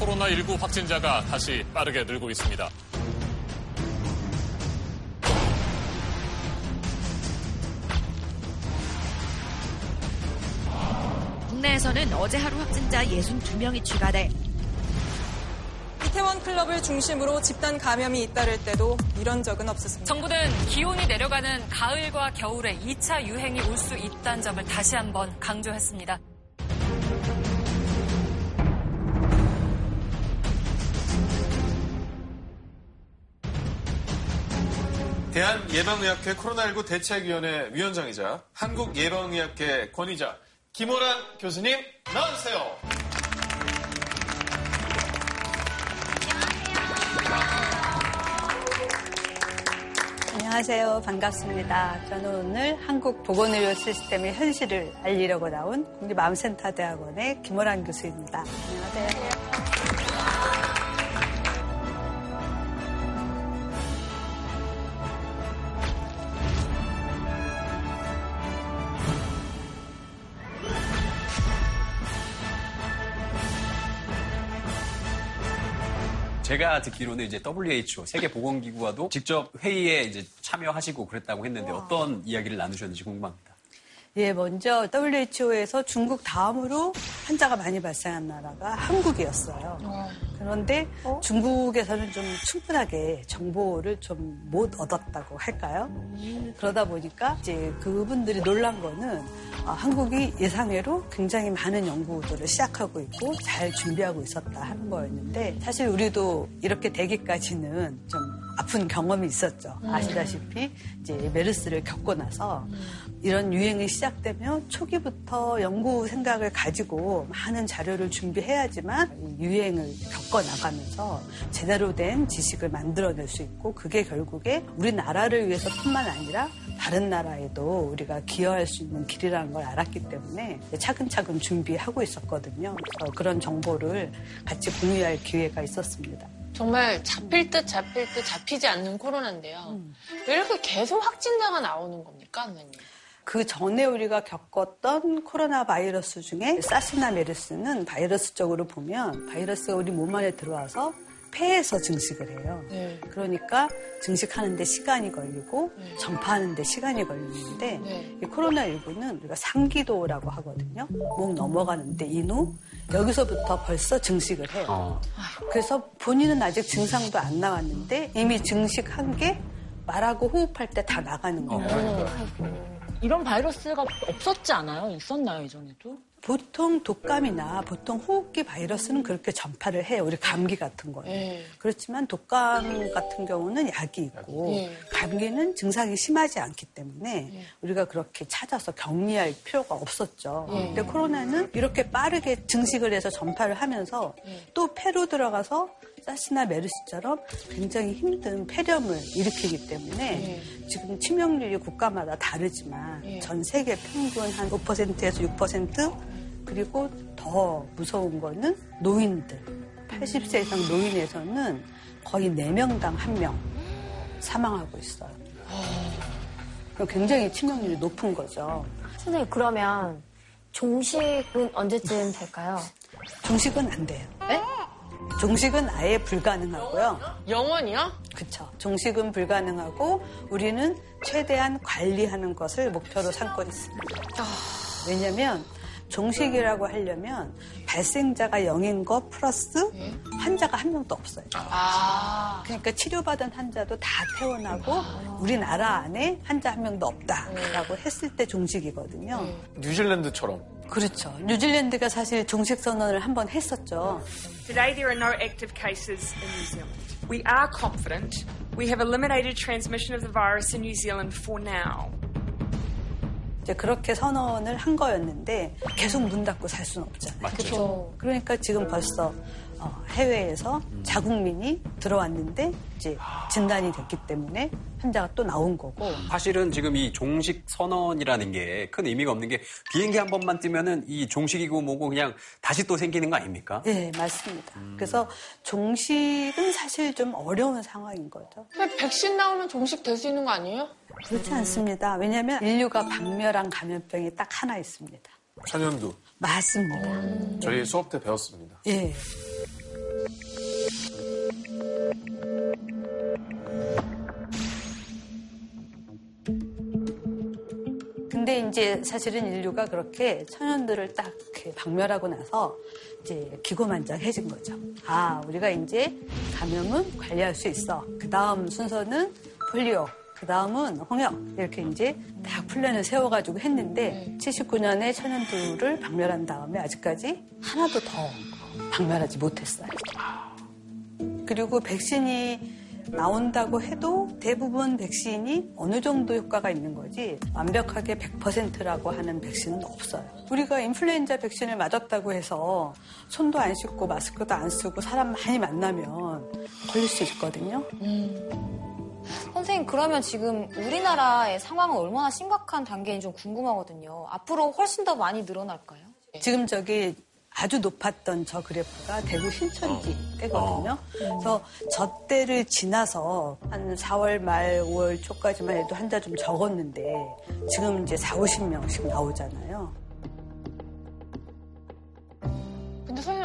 코로나19 확진자가 다시 빠르게 늘고 있습니다. 국내에서는 어제 하루 확진자 62명이 추가돼 이태원 클럽을 중심으로 집단 감염이 잇따를 때도 이런 적은 없었습니다. 정부는 기온이 내려가는 가을과 겨울에 2차 유행이 올 수 있다는 점을 다시 한번 강조했습니다. 대한예방의학회 코로나19 대책위원회 위원장이자 한국예방의학회 권위자 김호란 교수님 나와주세요. 안녕하세요. 반갑습니다. 저는 오늘 한국 보건의료 시스템의 현실을 알리려고 나온 국립암센터대학원의 김호란 교수입니다. 안녕하세요. 제가 듣기로는 이제 WHO 세계보건기구와도 직접 회의에 이제 참여하시고 그랬다고 했는데 어떤 이야기를 나누셨는지 궁금합니다. 예, 먼저 WHO에서 중국 다음으로 환자가 많이 발생한 나라가 한국이었어요. 그런데 중국에서는 좀 충분하게 정보를 좀 못 얻었다고 할까요? 그러다 보니까 이제 그분들이 놀란 거는 아, 한국이 예상외로 굉장히 많은 연구들을 시작하고 있고 잘 준비하고 있었다 하는 거였는데 사실 우리도 이렇게 되기까지는 좀 아픈 경험이 있었죠. 아시다시피 이제 메르스를 겪고 나서 이런 유행이 시작되면 초기부터 연구 생각을 가지고 많은 자료를 준비해야지만 이 유행을 겪어 나가면서 제대로 된 지식을 만들어낼 수 있고 그게 결국에 우리나라를 위해서뿐만 아니라 다른 나라에도 우리가 기여할 수 있는 길이라는 걸 알았기 때문에 차근차근 준비하고 있었거든요. 그래서 그런 정보를 같이 공유할 기회가 있었습니다. 정말 잡힐 듯 잡힐 듯 잡히지 않는 코로나인데요. 왜 이렇게 계속 확진자가 나오는 겁니까, 선생님? 그 전에 우리가 겪었던 코로나 바이러스 중에 사스나 메르스는 바이러스적으로 보면 바이러스가 우리 몸 안에 들어와서 폐에서 증식을 해요. 네. 그러니까 증식하는데 시간이 걸리고 전파하는데 시간이 걸리는데 네. 이 코로나19는 우리가 상기도라고 하거든요. 목 넘어가는데 인후 여기서부터 벌써 증식을 해요. 어. 그래서 본인은 아직 증상도 안 나왔는데 이미 증식한 게 말하고 호흡할 때 다 나가는 거예요. 이런 바이러스가 없었지 않아요? 있었나요, 이전에도? 보통 독감이나 보통 호흡기 바이러스는 그렇게 전파를 해요. 우리 감기 같은 거는. 네. 그렇지만 독감 같은 경우는 약이 있고 네. 감기는 증상이 심하지 않기 때문에 우리가 그렇게 찾아서 격리할 필요가 없었죠. 근데 코로나는 이렇게 빠르게 증식을 해서 전파를 하면서 또 폐로 들어가서 사스나 메르스처럼 굉장히 힘든 폐렴을 일으키기 때문에 지금 치명률이 국가마다 다르지만 전 세계 평균 한 5%에서 6% 그리고 더 무서운 거는 노인들 80세 이상 노인에서는 거의 4명당 1명 사망하고 있어요. 굉장히 치명률이 높은 거죠. 선생님 그러면 종식은 언제쯤 될까요? 종식은 안 돼요. 종식은 아예 불가능하고요. 영원이요? 그쵸. 종식은 불가능하고 우리는 최대한 관리하는 것을 목표로 삼고 있습니다. 왜냐면 종식이라고 하려면 발생자가 0인 거 플러스 환자가 한 명도 없어요. 아. 그러니까 치료받은 환자도 다 태어나고 우리나라 안에 환자 한 명도 없다라고 했을 때 종식이거든요. 뉴질랜드처럼. 그렇죠. 뉴질랜드가 사실 종식 선언을 한 번 했었죠. Today, there are no active cases in New Zealand. We are confident we have eliminated transmission of the virus in New Zealand for now. 이제 그렇게 선언을 한 거였는데 계속 문 닫고 살 수는 없잖아요. 맞죠. 그러니까 지금 벌써 어, 해외에서 자국민이 들어왔는데 이제 진단이 됐기 때문에 환자가 또 나온 거고 사실은 지금 이 종식 선언이라는 게 큰 의미가 없는 게 비행기 한 번만 뜨면은 이 종식이고 뭐고 그냥 다시 또 생기는 거 아닙니까? 네 맞습니다. 그래서 종식은 사실 좀 어려운 상황인 거죠. 근데 백신 나오면 종식 될 수 있는 거 아니에요? 그렇지 않습니다. 왜냐하면 인류가 박멸한 감염병이 딱 하나 있습니다. 천연두. 맞습니다. 어, 저희 수업 때 배웠습니다. 예. 근데 이제 사실은 인류가 그렇게 천연들을 딱 박멸하고 나서 이제 기고만장해진 거죠. 아, 우리가 이제 감염은 관리할 수 있어. 그 다음 순서는 폴리오, 그 다음은 홍역. 이렇게 이제 딱 플랜을 세워가지고 했는데 79년에 천연들을 박멸한 다음에 아직까지 하나도 더 박멸하지 못했어요. 그리고 백신이 나온다고 해도 대부분 백신이 어느 정도 효과가 있는 거지 완벽하게 100%라고 하는 백신은 없어요. 우리가 인플루엔자 백신을 맞았다고 해서 손도 안 씻고 마스크도 안 쓰고 사람 많이 만나면 걸릴 수 있거든요. 선생님, 그러면 지금 우리나라의 상황은 얼마나 심각한 단계인지 좀 궁금하거든요. 앞으로 훨씬 더 많이 늘어날까요? 지금 저기 아주 높았던 저 그래프가 대구 신천지 때거든요. 그래서 저 때를 지나서 한 4월 말 5월 초까지만 해도 환자 좀 적었는데 지금 이제 4, 50명씩 나오잖아요.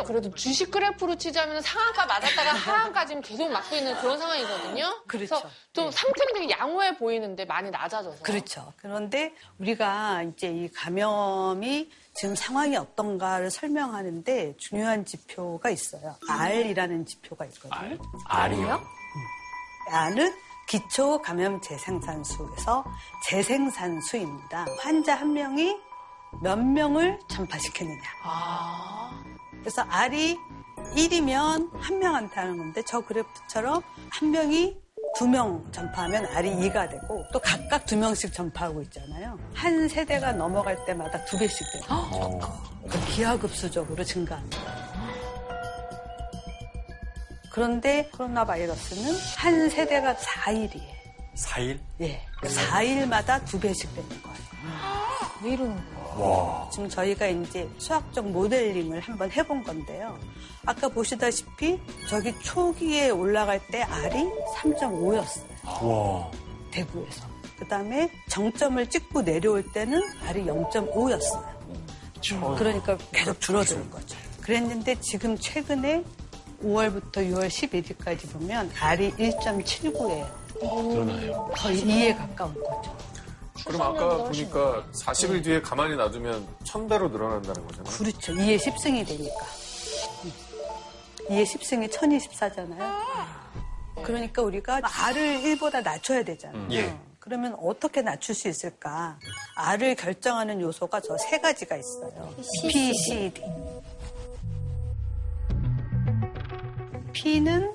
그래도 주식 그래프로 치자면 상한가 맞았다가 하한가 지금 계속 맞고 있는 그런 상황이거든요. 그렇죠. 그래서 좀 상태는 되게 양호해 보이는데 많이 낮아져서. 그렇죠. 그런데 우리가 이제 이 감염이 지금 상황이 어떤가를 설명하는데 중요한 지표가 있어요. R이라는 지표가 있거든요. R이요? R은 기초 감염 재생산수에서 재생산수입니다. 환자 한 명이 몇 명을 전파시켰느냐. 그래서 R이 1이면 한 명한테 하는 건데 저 그래프처럼 한 명이 두 명 전파하면 R이 2가 되고 또 각각 두 명씩 전파하고 있잖아요. 한 세대가 넘어갈 때마다 두 배씩 돼요. 그러니까 기하급수적으로 증가합니다. 그런데 코로나 바이러스는 한 세대가 4일이에요. 4일? 예. 4일마다 두 배씩 되는 거예요. 왜 이러는 거예요? 와. 지금 저희가 이제 수학적 모델링을 한번 해본 건데요. 아까 보시다시피 저기 초기에 올라갈 때 R이 3.5였어요. 와. 대구에서. 그 다음에 정점을 찍고 내려올 때는 R이 0.5였어요. 그러니까 계속 줄어드는 거죠. 그랬는데 지금 최근에 5월부터 6월 11일까지 보면 R이 1.79예요. 그러나요? 거의 2에 가까운 거죠. 그럼 아까 보니까 40일 뒤에 가만히 놔두면 1000배로 늘어난다는 거잖아요. 그렇죠. 2의 10승이 되니까. 2의 10승이 1024잖아요. 그러니까 우리가 R을 1보다 낮춰야 되잖아요. 예. 그러면 어떻게 낮출 수 있을까? R을 결정하는 요소가 저 세 가지가 있어요. P, C, D. P는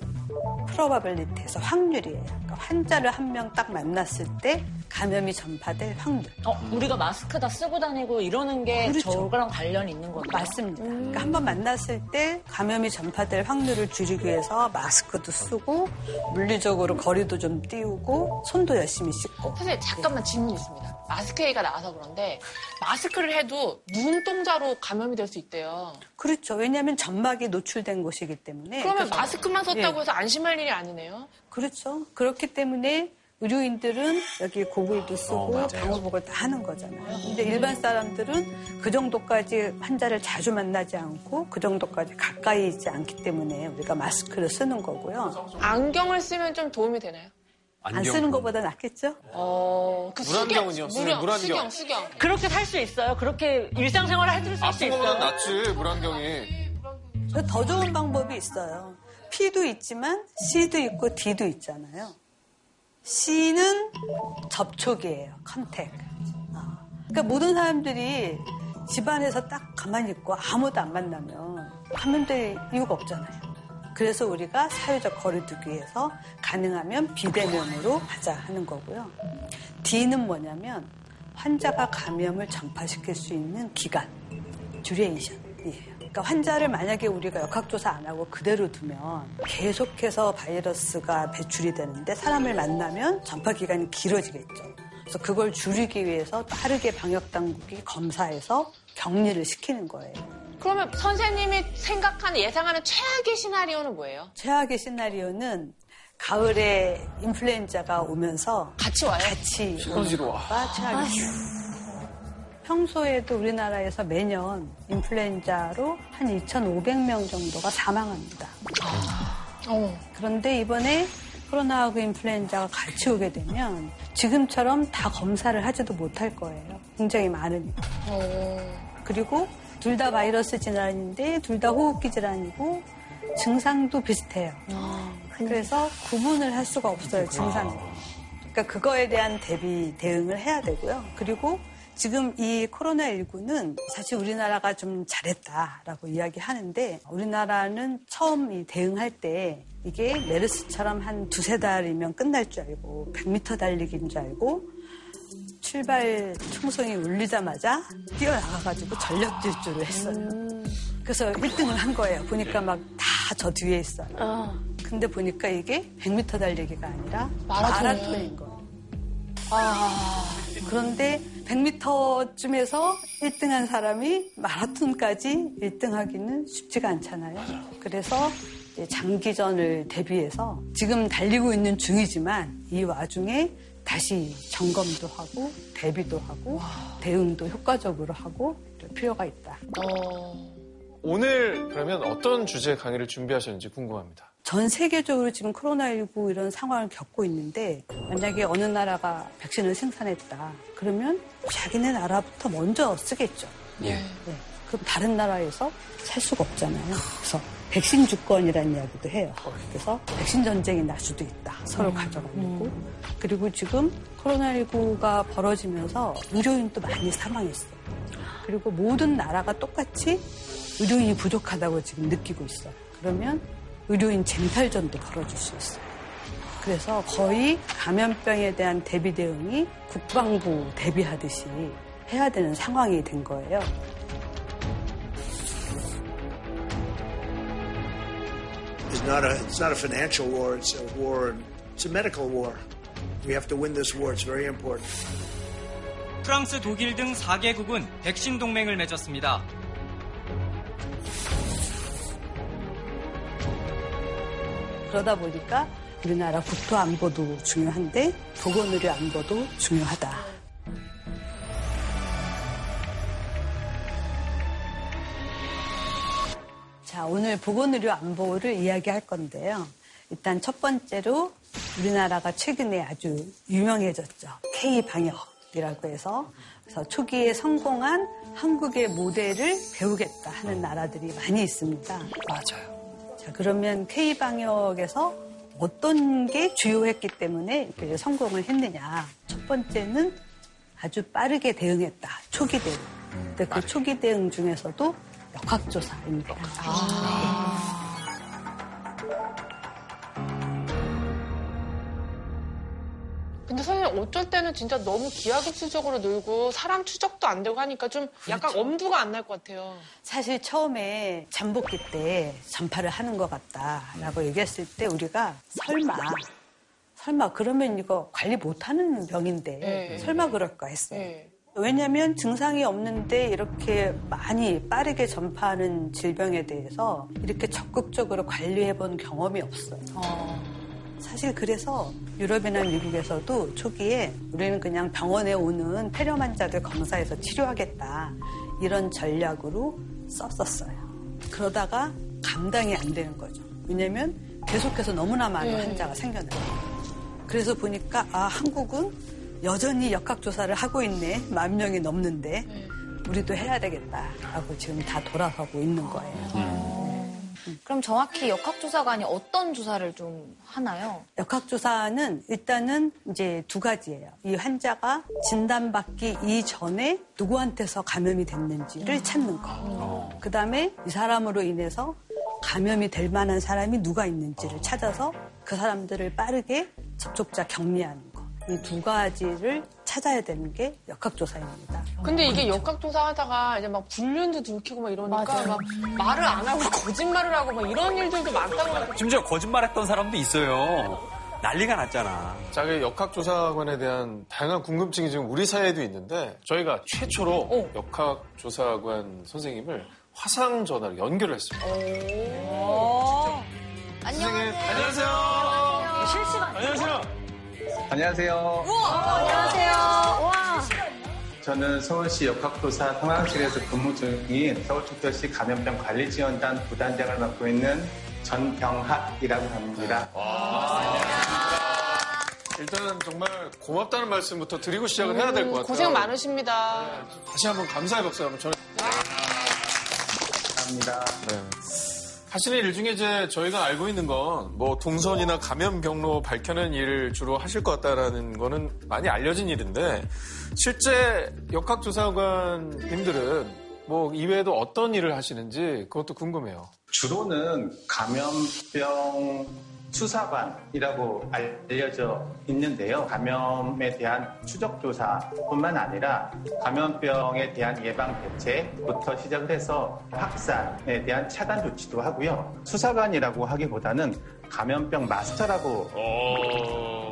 프로바빌리티에서 확률이에요. 그러니까 환자를 한 명 딱 만났을 때 감염이 전파될 확률. 어, 우리가 마스크 다 쓰고 다니고 이러는 게 그렇죠. 저거랑 관련이 있는 거죠. 맞습니다. 그러니까 한 번 만났을 때 감염이 전파될 확률을 줄이기 위해서 마스크도 쓰고 물리적으로 거리도 좀 띄우고 손도 열심히 씻고. 선생님 잠깐만 질문 있습니다. 마스크 얘기가 나와서 그런데 마스크를 해도 눈동자로 감염이 될 수 있대요. 그렇죠. 왜냐하면 점막이 노출된 곳이기 때문에. 그러면 그래서- 마스크만 썼다고 예. 해서 안심할 일이 아니네요. 그렇죠. 그렇기 때문에 의료인들은 여기 고글도 쓰고 맞아요. 방호복을 다 하는 거잖아요. 근데 일반 사람들은 그 정도까지 환자를 자주 만나지 않고 그 정도까지 가까이 있지 않기 때문에 우리가 마스크를 쓰는 거고요. 안경을 쓰면 좀 도움이 되나요? 안 쓰는 것보다 낫겠죠? 어, 그 물안경은요? 수경, 물안경. 수경, 수경. 그렇게 살 수 있어요? 그렇게 일상생활을 해줄 수 있어요? 낫지, 물안경이. 더 좋은 방법이 있어요. P도 있지만 C도 있고 D도 있잖아요. C는 접촉이에요. 컨택. 어. 그러니까 모든 사람들이 집안에서 딱 가만히 있고 아무도 안 만나면 감염될 이유가 없잖아요. 그래서 우리가 사회적 거리두기 위해서 가능하면 비대면으로 하자 하는 거고요. D는 뭐냐면 환자가 감염을 전파시킬 수 있는 기간, 듀레이션이에요. 그러니까 환자를 만약에 우리가 역학조사 안 하고 그대로 두면 계속해서 바이러스가 배출이 되는데 사람을 만나면 전파 기간이 길어지겠죠. 그래서 그걸 줄이기 위해서 빠르게 방역 당국이 검사해서 격리를 시키는 거예요. 그러면 선생님이 생각하는 예상하는 최악의 시나리오는 뭐예요? 최악의 시나리오는 가을에 인플루엔자가 오면서 같이 와요? 같이 시너지로 오는 거가 최악이에요. 평소에도 우리나라에서 매년 인플루엔자로 한 2,500명 정도가 사망합니다. 어. 그런데 이번에 코로나하고 인플루엔자가 같이 오게 되면 지금처럼 다 검사를 하지도 못할 거예요. 굉장히 많으니까. 그리고 둘 다 바이러스 질환인데 둘 다 호흡기 질환이고 증상도 비슷해요. 그래서 구분을 할 수가 없어요, 증상이. 그러니까 그거에 대한 대비, 대응을 해야 되고요. 그리고 지금 이 코로나19는 사실 우리나라가 좀 잘했다라고 이야기하는데 우리나라는 처음 이 대응할 때 이게 메르스처럼 한 두세 달이면 끝날 줄 알고 100m 달리기인 줄 알고 출발 총성이 울리자마자 뛰어나가가지고 전력 질주를 했어요. 그래서 1등을 한 거예요. 보니까 막 다 저 뒤에 있어요. 근데 보니까 이게 100m 달리기가 아니라 마라톤이에요. 마라톤인 거예요. 그런데 100m쯤에서 1등한 사람이 마라톤까지 1등하기는 쉽지가 않잖아요. 그래서 장기전을 대비해서 지금 달리고 있는 중이지만 이 와중에 다시 점검도 하고 대비도 하고 대응도 효과적으로 하고 필요가 있다. 오늘 그러면 어떤 주제 강의를 준비하셨는지 궁금합니다. 전 세계적으로 지금 코로나19 이런 상황을 겪고 있는데 만약에 어느 나라가 백신을 생산했다. 그러면 자기네 나라부터 먼저 쓰겠죠. 예. 네. 그럼 다른 나라에서 살 수가 없잖아요. 그래서 백신 주권이라는 이야기도 해요. 그래서 백신 전쟁이 날 수도 있다. 서로 가져가지고. 그리고 지금 코로나19가 벌어지면서 의료인도 많이 사망했어요. 그리고 모든 나라가 똑같이 의료인이 부족하다고 지금 느끼고 있어요. 그러면 의료인 쟁탈전도 벌어질 수 있어요. 그래서 거의 감염병에 대한 대비 대응이 국방부 대비하듯이 해야 되는 상황이 된 거예요. It's not a it's not a financial war. It's a war. It's a medical war. We have to win this war. It's very important. 프랑스, 독일 등 4개국은 백신 동맹을 맺었습니다. 그러다 보니까 우리나라 국토 안보도 중요한데 보건 의료 안보도 중요하다. 오늘 보건의료 안보를 이야기할 건데요. 일단 첫 번째로 우리나라가 최근에 아주 유명해졌죠. K방역이라고 해서 그래서 초기에 성공한 한국의 모델을 배우겠다 하는 나라들이 많이 있습니다. 맞아요. 자, 그러면 K방역에서 어떤 게 주요했기 때문에 성공을 했느냐. 첫 번째는 아주 빠르게 대응했다. 초기 대응. 근데 그 초기 대응 중에서도 역학조사입니다. 근데 선생님 어쩔 때는 진짜 너무 기하급수적으로 늘고 사람 추적도 안 되고 하니까 좀 약간 엄두가 안 날 것 같아요. 사실 처음에 잠복기 때 전파를 하는 것 같다라고 얘기했을 때 우리가 설마 설마 그러면 이거 관리 못하는 병인데 네. 설마 그럴까 했어요. 네. 왜냐하면 증상이 없는데 이렇게 많이 빠르게 전파하는 질병에 대해서 이렇게 적극적으로 관리해 본 경험이 없어요. 사실 그래서 유럽이나 미국에서도 초기에 우리는 그냥 병원에 오는 폐렴 환자들 검사해서 치료하겠다 이런 전략으로 썼었어요. 그러다가 감당이 안 되는 거죠. 왜냐면 계속해서 너무나 많은 네. 환자가 생겨나요. 그래서 보니까 아 한국은 여전히 역학조사를 하고 있네 만 명이 넘는데 우리도 해야 되겠다라고 지금 다 돌아서고 있는 거예요. 그럼 정확히 역학조사가 아닌 어떤 조사를 좀 하나요? 역학조사는 일단은 이제 두 가지예요. 이 환자가 진단받기 이전에 누구한테서 감염이 됐는지를 찾는 거. 그 다음에 이 사람으로 인해서 감염이 될 만한 사람이 누가 있는지를 찾아서 그 사람들을 빠르게 접촉자 격리하는 거. 이 두 가지를 찾아야 되는 게 역학조사입니다. 근데 이게 역학조사 하다가 이제 막 불륜도 들키고 막 이러니까 맞아요. 막 말을 안 하고 거짓말을 하고 막 이런 일들도 많다고 하고 심지어 거짓말했던 사람도 있어요. 난리가 났잖아. 자, 그 역학조사관에 대한 다양한 궁금증이 지금 우리 사회에도 있는데 저희가 최초로 역학조사관 선생님을 화상 전화로 연결을 했습니다. 선생님, 안녕하세요. 실시간. 안녕하세요. 안녕하세요. 안녕하세요. 와. 저는 서울시 역학조사 상황실에서 근무 중인 서울특별시 감염병 관리지원단 부단장을 맡고 있는 전병학이라고 합니다. 일단 정말 고맙다는 말씀부터 드리고 시작을 해야 될 것 같아요. 고생 많으십니다. 다시 한번 감사의 박수 한번 전해. 감사합니다. 네. 하시는 일 중에 이제 저희가 알고 있는 건 뭐 동선이나 감염 경로 밝혀낸 일을 주로 하실 것 같다라는 거는 많이 알려진 일인데 실제 역학조사관님들은 뭐 이외에도 어떤 일을 하시는지 그것도 궁금해요. 주로는 감염병 수사관이라고 알려져 있는데요. 감염에 대한 추적 조사뿐만 아니라 감염병에 대한 예방 대책부터 시작을 해서 확산에 대한 차단 조치도 하고요. 수사관이라고 하기보다는 감염병 마스터라고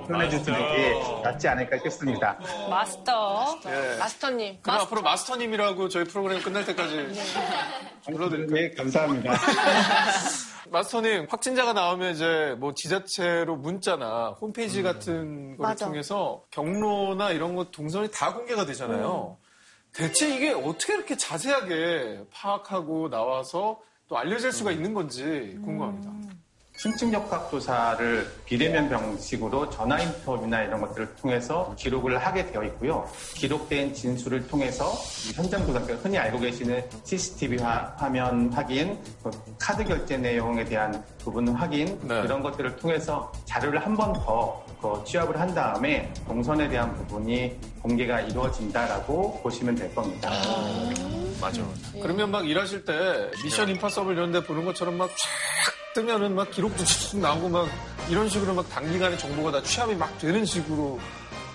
표현해 주시는 게 낫지 않을까 싶습니다. 마스터. 예. 마스터님. 그럼 앞으로 마스터님이라고 저희 프로그램 끝날 때까지 불러드릴까요? 네, 감사합니다. 마스터님, 확진자가 나오면 이제 뭐 지자체로 문자나 홈페이지 같은 걸. 통해서 경로나 이런 것 동선이 다 공개가 되잖아요. 대체 이게 어떻게 이렇게 자세하게 파악하고 나와서 또 알려질 수가 있는 건지 궁금합니다. 심층 역학 조사를 비대면 방식으로 전화 인터뷰나 이런 것들을 통해서 기록을 하게 되어 있고요. 기록된 진술을 통해서 이 현장 조사, 흔히 알고 계시는 CCTV 화, 화면 확인, 그 카드 결제 내용에 대한 부분 확인 네. 이런 것들을 통해서 자료를 한 번더그 취합을 한 다음에 동선에 대한 부분이 공개가 이루어진다라고 보시면 될 겁니다. 맞아. 그러면 막 일하실 때 미션 임파서블 이런 데 보는 것처럼 막 쫙 뜨면은 막 기록도 쭉 나오고 막 이런 식으로 막 단기간에 정보가 다 취합이 막 되는 식으로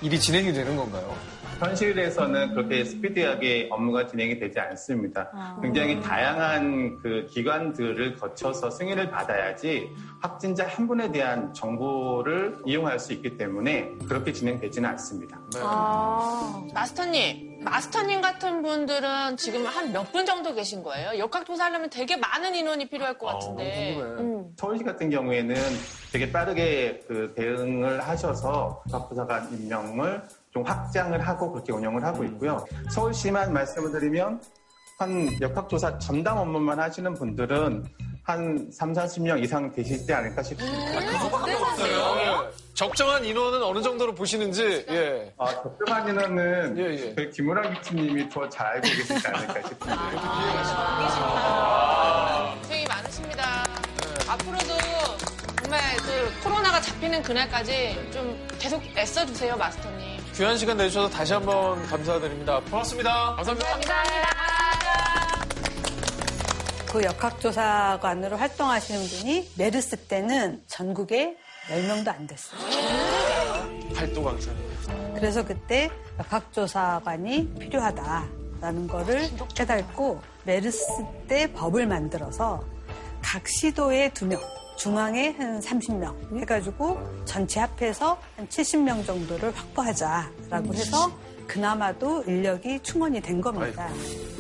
일이 진행이 되는 건가요? 현실에서는 그렇게 스피디하게 업무가 진행이 되지 않습니다. 굉장히 다양한 그 기관들을 거쳐서 승인을 받아야지 확진자 한 분에 대한 정보를 이용할 수 있기 때문에 그렇게 진행되지는 않습니다. 아, 마스터님. 마스터님 같은 분들은 지금 한 몇 분 정도 계신 거예요? 역학조사 하려면 되게 많은 인원이 필요할 것 같은데. 음. 서울시 같은 경우에는 되게 빠르게 그 대응을 하셔서 박부사관 임명을 좀 확장을 하고 그렇게 운영을 하고 있고요. 서울시만 말씀을 드리면 한 역학조사 전담 업무만 하시는 분들은 한 3, 40명 이상 되시지 않을까 싶습니다. 네. 적정한 인원은 어느 정도로 보시는지, 예. 아, 적정한 인원은 예, 예. 저희 김우라 기치님이 더 잘 알고 계시지 않을까 싶습니다. 고생이 많으십니다. 앞으로도 정말 그 코로나가 잡히는 그날까지 좀 계속 애써주세요, 마스터님. 귀한 시간 내주셔서 다시 한번 감사드립니다. 고맙습니다. 감사합니다. 그 역학조사관으로 활동하시는 분이 메르스 때는 전국에 10명도 안 됐어요. 팔도 강산. 그래서 그때 역학조사관이 필요하다라는 거를 깨닫고 메르스 때 법을 만들어서 각 시도에 2명, 중앙에 한 30명 해가지고 전체 합해서 한 70명 정도를 확보하자라고 해서 그나마도 인력이 충원이 된 겁니다. 이제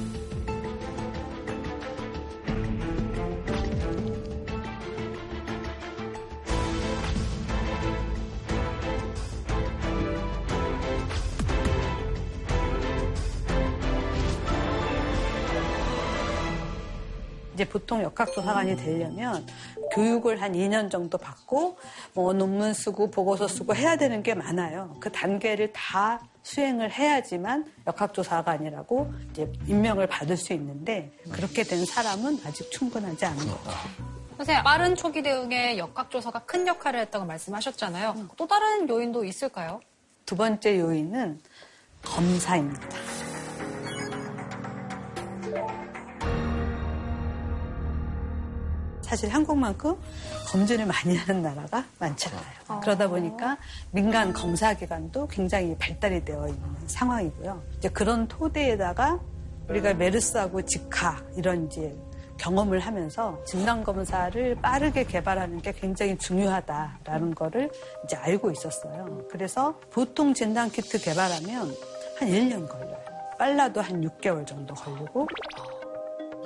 보통 역학조사관이 되려면 교육을 한 2년 정도 받고 뭐 논문 쓰고 보고서 쓰고 해야 되는 게 많아요. 그 단계를 다 수행을 해야지만 역학조사관이라고 이제 임명을 받을 수 있는데 그렇게 된 사람은 아직 충분하지 않은 거죠. 선생님, 빠른 초기 대응에 역학조사가 큰 역할을 했다고 말씀하셨잖아요. 또 다른 요인도 있을까요? 두 번째 요인은 검사입니다. 사실 한국만큼 검진을 많이 하는 나라가 많지 않아요. 그러다 보니까 민간 검사 기관도 굉장히 발달이 되어 있는 상황이고요. 이제 그런 토대에다가 우리가 메르스하고 지카 이런 이제 경험을 하면서 진단 검사를 빠르게 개발하는 게 굉장히 중요하다라는 거를 이제 알고 있었어요. 그래서 보통 진단 키트 개발하면 한 1년 걸려요. 빨라도 한 6개월 정도 걸리고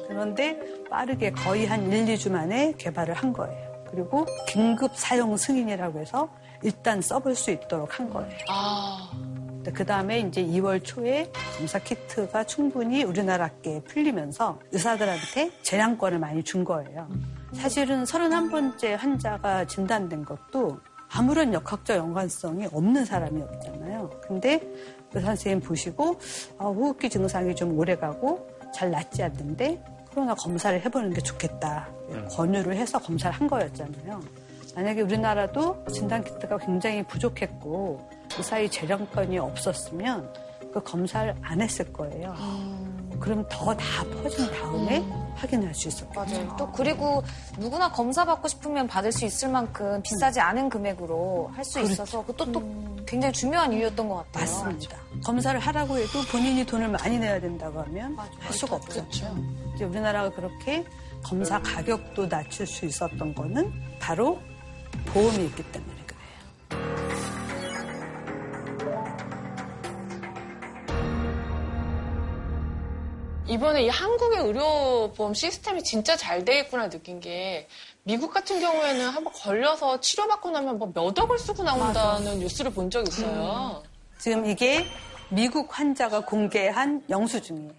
그런데 빠르게 거의 한 1, 2주 만에 개발을 한 거예요. 그리고 긴급 사용 승인이라고 해서 일단 써볼 수 있도록 한 거예요. 그 다음에 이제 2월 초에 검사 키트가 충분히 우리나라께 풀리면서 의사들한테 재량권을 많이 준 거예요. 사실은 31번째 환자가 진단된 것도 아무런 역학적 연관성이 없는 사람이었잖아요. 근데 그 선생님 보시고 아, 호흡기 증상이 좀 오래가고 잘 낫지 않는데 코로나 검사를 해보는 게 좋겠다. 권유를 해서 검사를 한 거였잖아요. 만약에 우리나라도 진단 키트가 굉장히 부족했고 그 사이 재량권이 없었으면 그 검사를 안 했을 거예요. 그럼 더 다 퍼진 다음에 확인할 수 있었겠죠. 맞아요. 또 그리고 누구나 검사 받고 싶으면 받을 수 있을 만큼 비싸지 않은 금액으로 할 수 있어서 그것도 또 굉장히 중요한 이유였던 것 같아요. 맞습니다. 검사를 하라고 해도 본인이 돈을 많이 내야 된다고 하면 할 수가 없잖아요. 이제 우리나라가 그렇게 검사 가격도 낮출 수 있었던 거는 바로 보험이 있기 때문에 그래요. 이번에 이 한국의 의료보험 시스템이 진짜 잘 돼 있구나 느낀 게 미국 같은 경우에는 한번 걸려서 치료받고 나면 뭐몇 억을 쓰고 나온다는 뉴스를 본 적이 있어요. 지금 이게 미국 환자가 공개한 영수증이에요.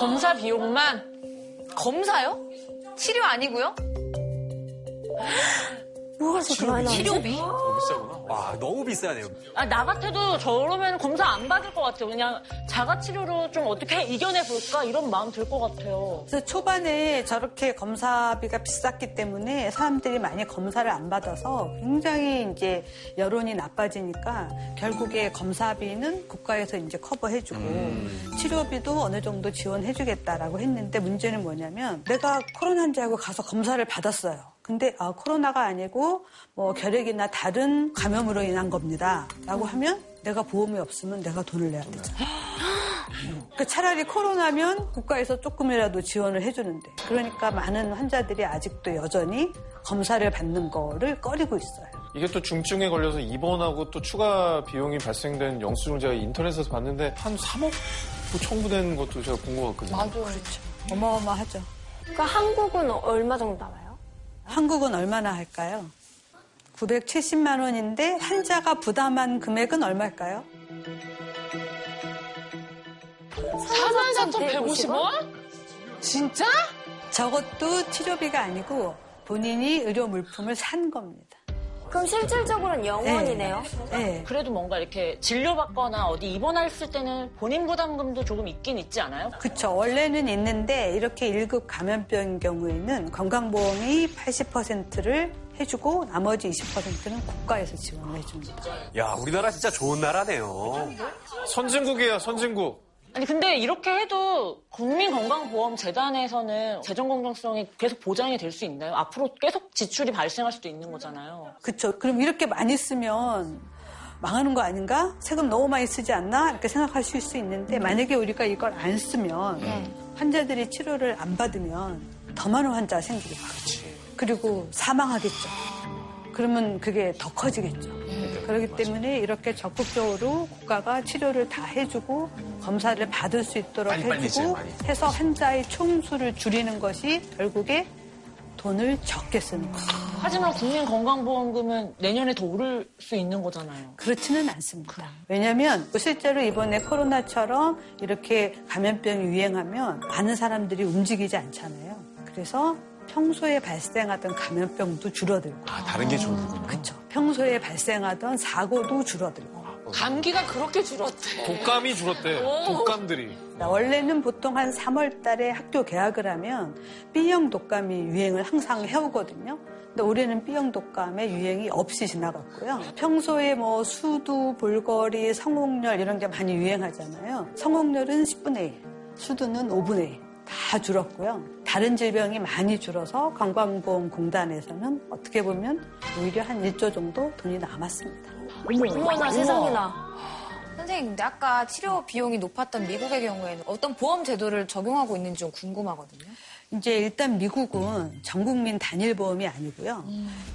검사 비용만 검사요? 치료 아니고요? 뭐가 그렇게 많이 나오지? 치료비? 비싸구나. 와, 너무 비싸네요. 아, 나 같아도 저러면 검사 안 받을 것 같아요. 그냥 자가치료로 좀 어떻게 이겨내 볼까 이런 마음 들 것 같아요. 그래서 초반에 저렇게 검사비가 비쌌기 때문에 사람들이 많이 검사를 안 받아서 굉장히 이제 여론이 나빠지니까 결국에 검사비는 국가에서 이제 커버해주고 치료비도 어느 정도 지원해주겠다라고 했는데 문제는 뭐냐면 내가 코로나 환자하고 가서 검사를 받았어요. 근데 아, 코로나가 아니고 뭐 결핵이나 다른 감염으로 인한 겁니다. 라고 하면 내가 보험이 없으면 내가 돈을 내야 되잖아. 그 차라리 코로나면 국가에서 조금이라도 지원을 해주는데 그러니까 많은 환자들이 아직도 여전히 검사를 받는 거를 꺼리고 있어요. 이게 또 중증에 걸려서 입원하고 또 추가 비용이 발생된 영수증을 제가 인터넷에서 봤는데 한 3억 청구된 것도 제가 본 것 같거든요. 맞아요. 그렇죠. 어마어마하죠. 그러니까 한국은 얼마 정도 나와요? 한국은 얼마나 할까요? 970만 원인데 환자가 부담한 금액은 얼마일까요? 44,150원? 진짜? 저것도 치료비가 아니고 본인이 의료 물품을 산 겁니다. 그럼 실질적으로는 영원이네요. 네. 그래도 뭔가 이렇게 진료받거나 어디 입원했을 때는 본인 부담금도 조금 있긴 있지 않아요? 그쵸. 원래는 있는데 이렇게 1급 감염병인 경우에는 건강보험이 80%를 해주고 나머지 20%는 국가에서 지원을 해줍니다. 야, 우리나라 진짜 좋은 나라네요. 선진국이에요, 선진국. 아니 근데 이렇게 해도 국민건강보험재단에서는 재정 공정성이 계속 보장이 될 수 있나요? 앞으로 계속 지출이 발생할 수도 있는 거잖아요. 그쵸. 그럼 이렇게 많이 쓰면 망하는 거 아닌가? 세금 너무 많이 쓰지 않나? 이렇게 생각하실 수 있는데 만약에 우리가 이걸 안 쓰면 환자들이 치료를 안 받으면 더 많은 환자가 생기겠죠. 그리고 사망하겠죠. 그러면 그게 더 커지겠죠. 그렇기 때문에 이렇게 적극적으로 국가가 치료를 다 해주고 검사를 받을 수 있도록 빨리 빨리 해주고 해줘요, 많이. 해서 환자의 총수를 줄이는 것이 결국에 돈을 적게 쓰는 거죠. 하지만 국민 건강보험금은 내년에 더 오를 수 있는 거잖아요. 그렇지는 않습니다. 왜냐하면 실제로 이번에 코로나처럼 이렇게 감염병이 유행하면 많은 사람들이 움직이지 않잖아요. 그래서 평소에 발생하던 감염병도 줄어들고. 아, 다른 게 좋은군요. 그렇죠. 평소에 발생하던 사고도 줄어들고. 감기가 그렇게 줄었대. 독감이 줄었대. 독감들이. 원래는 보통 한 3월 달에 학교 개학을 하면 B형 독감이 유행을 항상 해오거든요. 근데 올해는 B형 독감의 유행이 없이 지나갔고요. 평소에 뭐 수두, 볼거리, 성홍열 이런 게 많이 유행하잖아요. 성홍열은 10분의 1, 수두는 5분의 1. 다 줄었고요. 다른 질병이 많이 줄어서 건강보험공단에서는 어떻게 보면 오히려 한 1조 정도 돈이 남았습니다. 어머나 세상에나. 선생님, 근데 아까 치료 비용이 높았던 미국의 경우에는 어떤 보험 제도를 적용하고 있는지 좀 궁금하거든요. 이제 일단 미국은 전 국민 단일 보험이 아니고요.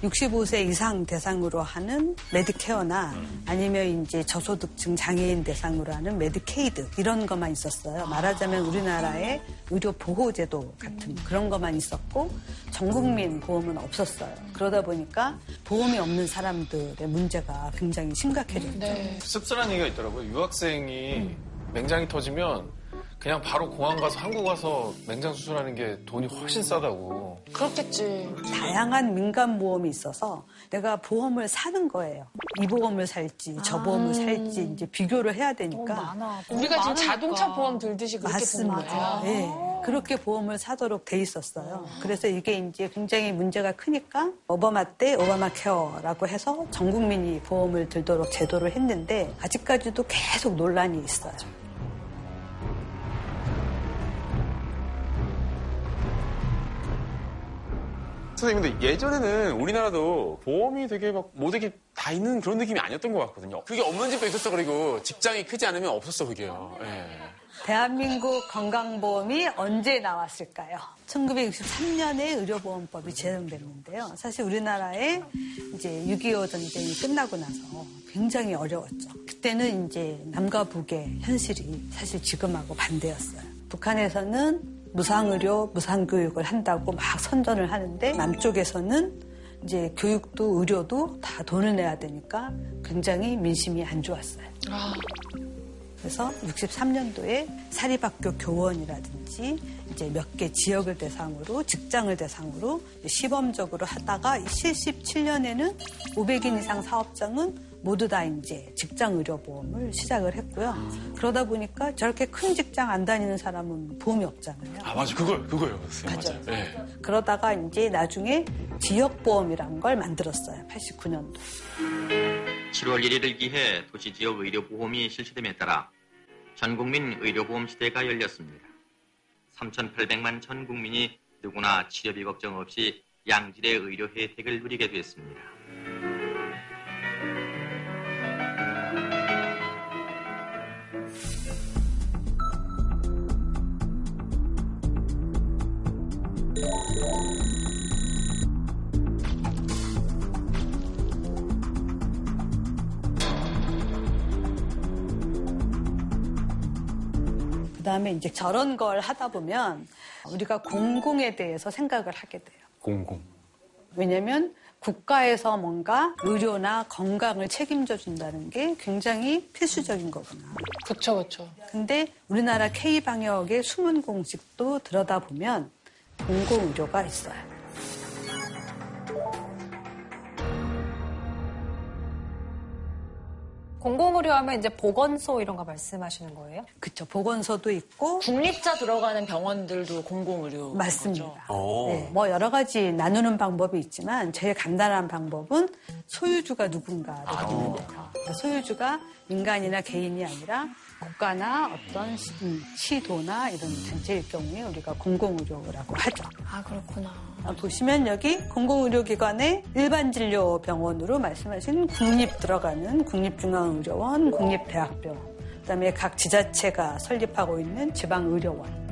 65세 이상 대상으로 하는 메디케어나 아니면 이제 저소득층 장애인 대상으로 하는 메디케이드 이런 것만 있었어요. 말하자면 우리나라의 의료 보호 제도 같은 그런 것만 있었고 전 국민 보험은 없었어요. 그러다 보니까 보험이 없는 사람들의 문제가 굉장히 심각해졌죠. 습슬한 얘기가 있더라고요. 유학생이 맹장이 터지면 그냥 바로 공항 가서 한국 와서 맹장 수술하는 게 돈이 훨씬 싸다고. 그렇겠지. 다양한 민간 보험이 있어서 내가 보험을 사는 거예요. 이 보험을 살지, 저 보험을 살지 이제 비교를 해야 되니까. 우리가 지금 자동차 보험 들듯이 그렇게 맞습니다. 보는 거야. 네, 그렇게 보험을 사도록 돼 있었어요. 그래서 이게 이제 굉장히 문제가 크니까 오바마 때 오바마 케어라고 해서 전 국민이 보험을 들도록 제도를 했는데 아직까지도 계속 논란이 있어요. 선생님, 근데 예전에는 우리나라도 보험이 되게 막 모두게 다 있는 그런 느낌이 아니었던 것 같거든요. 그게 없는 집도 있었어, 그리고 직장이 크지 않으면 없었어, 그게요. 예. 대한민국 건강보험이 언제 나왔을까요? 1963년에 의료보험법이 제정됐는데요. 사실 우리나라에 이제 6.25 전쟁이 끝나고 나서 굉장히 어려웠죠. 그때는 이제 남과 북의 현실이 사실 지금하고 반대였어요. 북한에서는 무상의료, 무상교육을 한다고 막 선전을 하는데 남쪽에서는 이제 교육도 의료도 다 돈을 내야 되니까 굉장히 민심이 안 좋았어요. 그래서 63년도에 사립학교 교원이라든지 이제 몇 개 지역을 대상으로 직장을 대상으로 시범적으로 하다가 77년에는 500인 이상 사업장은 모두 다 이제 직장 의료 보험을 시작을 했고요. 그러다 보니까 저렇게 큰 직장 안 다니는 사람은 보험이 없잖아요. 아, 맞아. 그거요, 그거요. 선생님, 맞아요. 예. 그러다가 이제 나중에 지역 보험이라는 걸 만들었어요. 89년도. 7월 1일을 기해 도시 지역 의료 보험이 실시됨에 따라 전 국민 의료 보험 시대가 열렸습니다. 3,800만 전 국민이 누구나 치료비 걱정 없이 양질의 의료 혜택을 누리게 됐습니다. 그 다음에 이제 저런 걸 하다 보면 우리가 공공에 대해서 생각을 하게 돼요. 공공. 왜냐면 국가에서 뭔가 의료나 건강을 책임져 준다는 게 굉장히 필수적인 거구나. 그쵸, 그쵸. 근데 우리나라 K방역의 숨은 공식도 들여다보면 공공 의료가 있어요. 공공의료 하면 이제 보건소 이런 거 말씀하시는 거예요? 그쵸. 보건소도 있고. 국립자 들어가는 병원들도 공공의료. 맞습니다. 네, 뭐 여러 가지 나누는 방법이 있지만 제일 간단한 방법은 소유주가 누군가를 보는 거예요. 그러니까 소유주가 민간이나 개인이 아니라 국가나 어떤 시, 음, 시도나 이런 단체일 경우에 우리가 공공의료라고 하죠. 아, 그렇구나. 아, 보시면 여기 공공의료기관의 일반 진료병원으로 말씀하신 국립 들어가는 국립중앙의료원, 국립대학병원, 그 다음에 각 지자체가 설립하고 있는 지방의료원.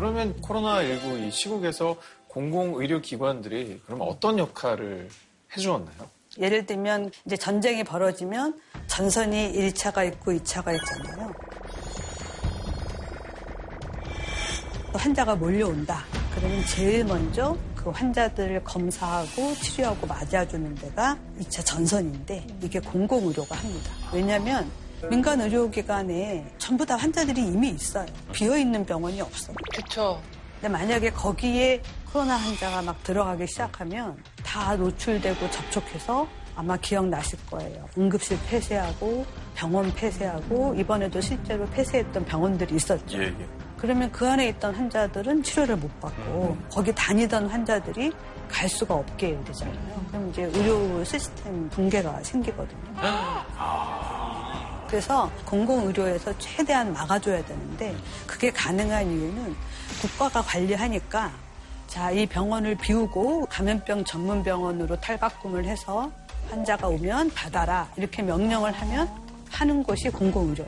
그러면 코로나19 이 시국에서 공공의료기관들이 그럼 어떤 역할을 해주었나요? 예를 들면 이제 전쟁이 벌어지면 전선이 1차가 있고 2차가 있잖아요. 환자가 몰려온다. 그러면 제일 먼저 그 환자들을 검사하고 치료하고 맞아주는 데가 2차 전선인데 이게 공공의료가 합니다. 왜냐하면 민간 의료기관에 전부 다 환자들이 이미 있어요. 비어있는 병원이 없어요. 그쵸. 근데 만약에 거기에 코로나 환자가 막 들어가기 시작하면 다 노출되고 접촉해서 아마 기억나실 거예요. 응급실 폐쇄하고 병원 폐쇄하고 이번에도 실제로 폐쇄했던 병원들이 있었죠. 예, 예. 그러면 그 안에 있던 환자들은 치료를 못 받고 거기 다니던 환자들이 갈 수가 없게 되잖아요. 그럼 이제 의료 시스템 붕괴가 생기거든요. 그래서 공공의료에서 최대한 막아줘야 되는데 그게 가능한 이유는 국가가 관리하니까 자, 이 병원을 비우고 감염병 전문 병원으로 탈바꿈을 해서 환자가 오면 받아라. 이렇게 명령을 하면 하는 곳이 공공의료.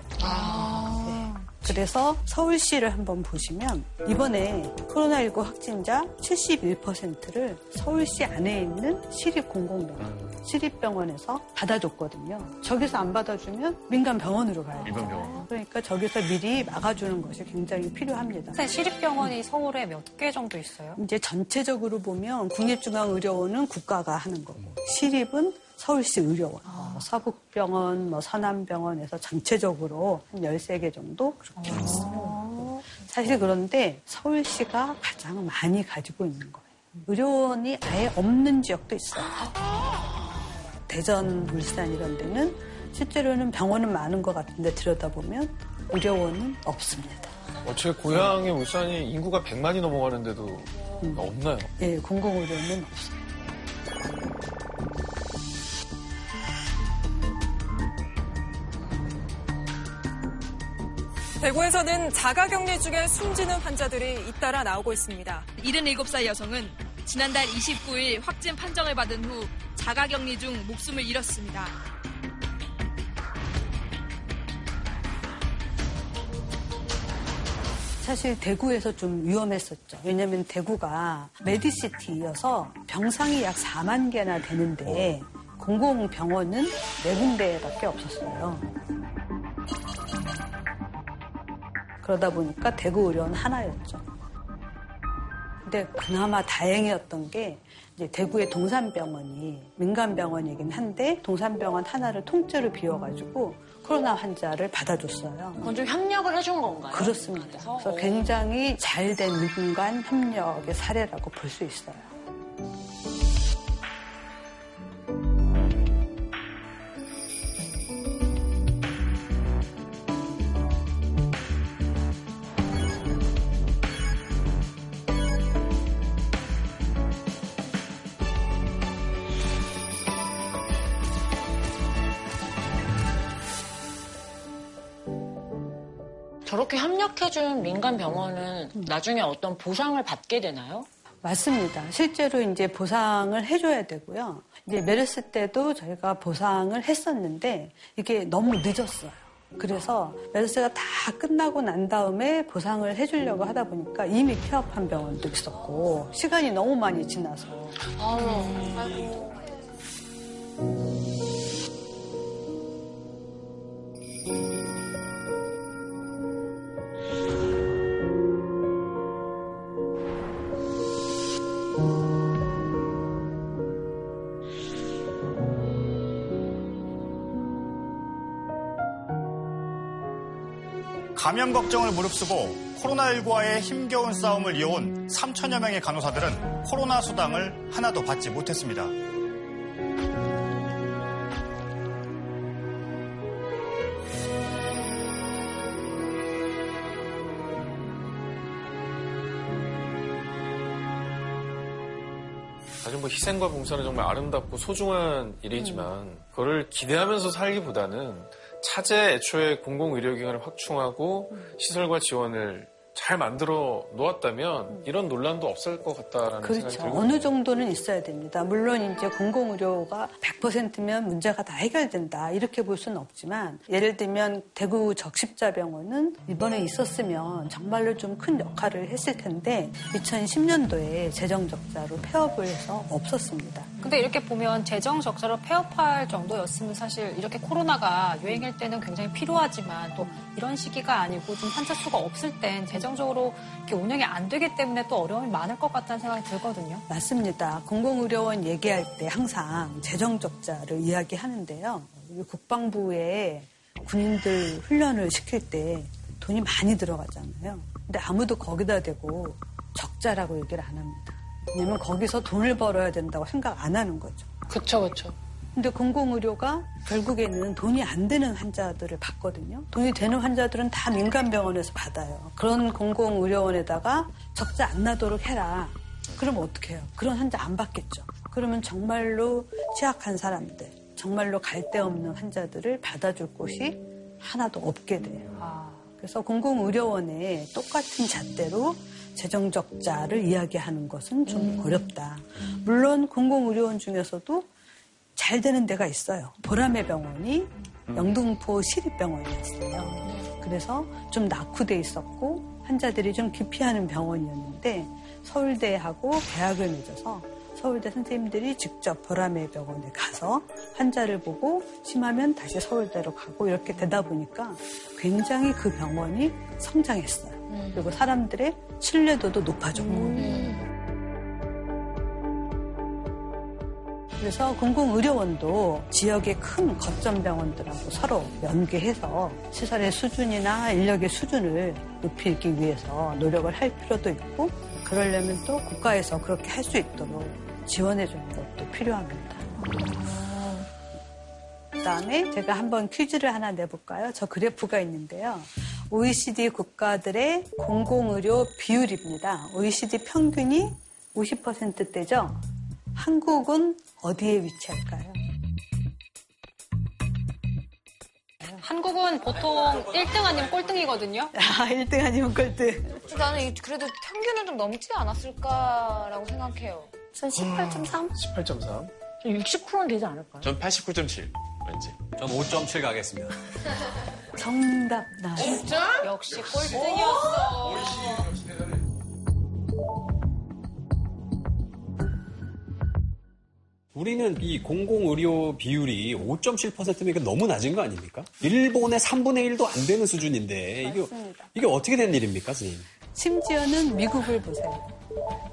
그래서 서울시를 한번 보시면 이번에 코로나19 확진자 71%를 서울시 안에 있는 시립 공공병원, 시립병원에서 받아줬거든요. 저기서 안 받아주면 민간 병원으로 가요. 민간 병원. 그러니까 저기서 미리 막아주는 것이 굉장히 필요합니다. 시립병원이 서울에 몇 개 정도 있어요? 이제 전체적으로 보면 국립중앙의료원은 국가가 하는 거고 시립은 서울시 의료원, 뭐 서북병원, 뭐 서남병원에서 전체적으로 한 13개 정도 그렇게 있어요. 사실 그런데 서울시가 가장 많이 가지고 있는 거예요. 의료원이 아예 없는 지역도 있어요. 대전, 울산 이런 데는 실제로는 병원은 많은 것 같은데 들여다보면 의료원은 없습니다. 어, 제 고향의 울산이 인구가 100만이 넘어가는데도 없나요? 예, 공공의료는 없어요. 대구에서는 자가격리 중에 숨지는 환자들이 잇따라 나오고 있습니다. 77살 여성은 지난달 29일 확진 판정을 받은 후 자가격리 중 목숨을 잃었습니다. 사실 대구에서 좀 위험했었죠. 왜냐하면 대구가 메디시티여서 병상이 약 4만 개나 되는데 공공병원은 네 군데밖에 없었어요. 그러다 보니까 대구 의료원 하나였죠. 근데 그나마 다행이었던 게 이제 대구의 동산병원이 민간병원이긴 한데 동산병원 하나를 통째로 비워가지고 코로나 환자를 받아줬어요. 그건 좀 협력을 해준 건가요? 그렇습니다. 그래서? 그래서 굉장히 잘 된 민간 협력의 사례라고 볼 수 있어요. 저렇게 협력해준 민간 병원은 나중에 어떤 보상을 받게 되나요? 맞습니다. 실제로 이제 보상을 해줘야 되고요. 이제 메르스 때도 저희가 보상을 했었는데 이게 너무 늦었어요. 그래서 메르스가 다 끝나고 난 다음에 보상을 해주려고 하다 보니까 이미 폐업한 병원도 있었고 시간이 너무 많이 지나서 아유, 아이 감염 걱정을 무릅쓰고 코로나19와의 힘겨운 싸움을 이어온 3천여 명의 간호사들은 코로나 수당을 하나도 받지 못했습니다. 사실 뭐 희생과 봉사는 정말 아름답고 소중한 일이지만 그거를 기대하면서 살기보다는 차제 애초에 공공의료기관을 확충하고 시설과 지원을 잘 만들어 놓았다면 이런 논란도 없을 것 같다라는 생각이 그렇죠. 들고 어느 정도는 있어야 됩니다. 물론 이제 공공의료가 100%면 문제가 다 해결된다 이렇게 볼 수는 없지만 예를 들면 대구 적십자병원은 이번에 있었으면 정말로 좀 큰 역할을 했을 텐데 2010년도에 재정 적자로 폐업을 해서 없었습니다. 근데 이렇게 보면 재정 적자로 폐업할 정도였으면 사실 이렇게 코로나가 유행일 때는 굉장히 필요하지만 또 이런 시기가 아니고 좀 환자 수가 없을 땐 재정 적 으로 이렇게 운영이 안 되기 때문에 또 어려움이 많을 것 같다는 생각이 들거든요. 맞습니다. 공공의료원 얘기할 때 항상 재정 적자를 이야기하는데요. 국방부에 군인들 훈련을 시킬 때 돈이 많이 들어가잖아요. 근데 아무도 거기다 대고 적자라고 얘기를 안 합니다. 왜냐면 거기서 돈을 벌어야 된다고 생각 안 하는 거죠. 그쵸, 그쵸. 근데 공공의료가 결국에는 돈이 안 되는 환자들을 받거든요. 돈이 되는 환자들은 다 민간병원에서 받아요. 그런 공공의료원에다가 적자 안 나도록 해라. 그러면 어떻게 해요? 그런 환자 안 받겠죠. 그러면 정말로 취약한 사람들, 정말로 갈 데 없는 환자들을 받아줄 곳이 하나도 없게 돼요. 그래서 공공의료원에 똑같은 잣대로 재정 적자를 이야기하는 것은 좀 어렵다. 물론 공공의료원 중에서도 잘 되는 데가 있어요. 보라매 병원이 영등포 시립병원이었어요. 그래서 좀 낙후돼 있었고 환자들이 좀 기피하는 병원이었는데 서울대하고 계약을 맺어서 서울대 선생님들이 직접 보라매 병원에 가서 환자를 보고 심하면 다시 서울대로 가고 이렇게 되다 보니까 굉장히 그 병원이 성장했어요. 그리고 사람들의 신뢰도도 높아졌고. 그래서 공공의료원도 지역의 큰 거점 병원들하고 서로 연계해서 시설의 수준이나 인력의 수준을 높이기 위해서 노력을 할 필요도 있고 그러려면 또 국가에서 그렇게 할 수 있도록 지원해 주는 것도 필요합니다. 그다음에 제가 한번 퀴즈를 하나 내볼까요? 저 그래프가 있는데요. OECD 국가들의 공공의료 비율입니다. OECD 평균이 50%대죠. 한국은 어디에 위치할까요? 한국은 보통 1등 아니면 꼴등이거든요. 아, 1등 아니면 꼴등. 나는 그래도 평균은 좀 넘지 않았을까라고 생각해요. 전 18.3? 18.3. 60%는 되지 않을까요? 전 89.7. 왠지. 전 5.7 가겠습니다. 정답 나. 진짜? 역시 꼴등이었어. 우리는 이 공공의료 비율이 5.7%면 이게 너무 낮은 거 아닙니까? 일본의 3분의 1도 안 되는 수준인데 이게, 맞습니다. 이게 어떻게 된 일입니까, 선생님? 심지어는 미국을 보세요.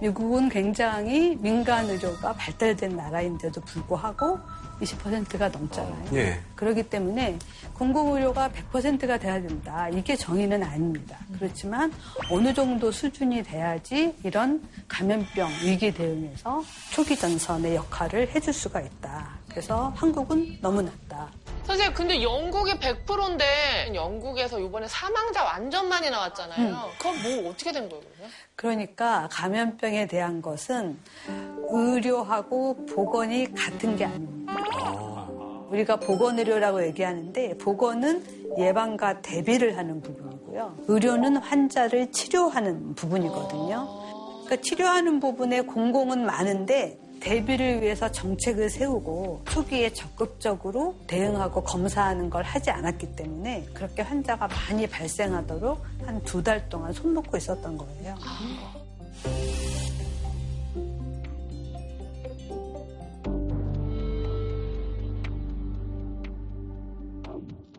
미국은 굉장히 민간 의료가 발달된 나라인데도 불구하고 20%가 넘잖아요. 예. 그렇기 때문에 공공의료가 100%가 돼야 된다. 이게 정의는 아닙니다. 그렇지만 어느 정도 수준이 돼야지 이런 감염병 위기 대응에서 초기 전선의 역할을 해줄 수가 있다. 그래서 한국은 너무 낮다. 선생님, 근데 영국이 100%인데 영국에서 이번에 사망자 완전 많이 나왔잖아요. 음. 그건 뭐 어떻게 된 거예요, 그러면? 그러니까 감염병에 대한 것은 의료하고 보건이 같은 게 아닙니다. 우리가 보건의료라고 얘기하는데 보건은 예방과 대비를 하는 부분이고요. 의료는 환자를 치료하는 부분이거든요. 그러니까 치료하는 부분에 공공은 많은데 대비를 위해서 정책을 세우고 초기에 적극적으로 대응하고 검사하는 걸 하지 않았기 때문에 그렇게 환자가 많이 발생하도록 한 두 달 동안 손 놓고 있었던 거예요.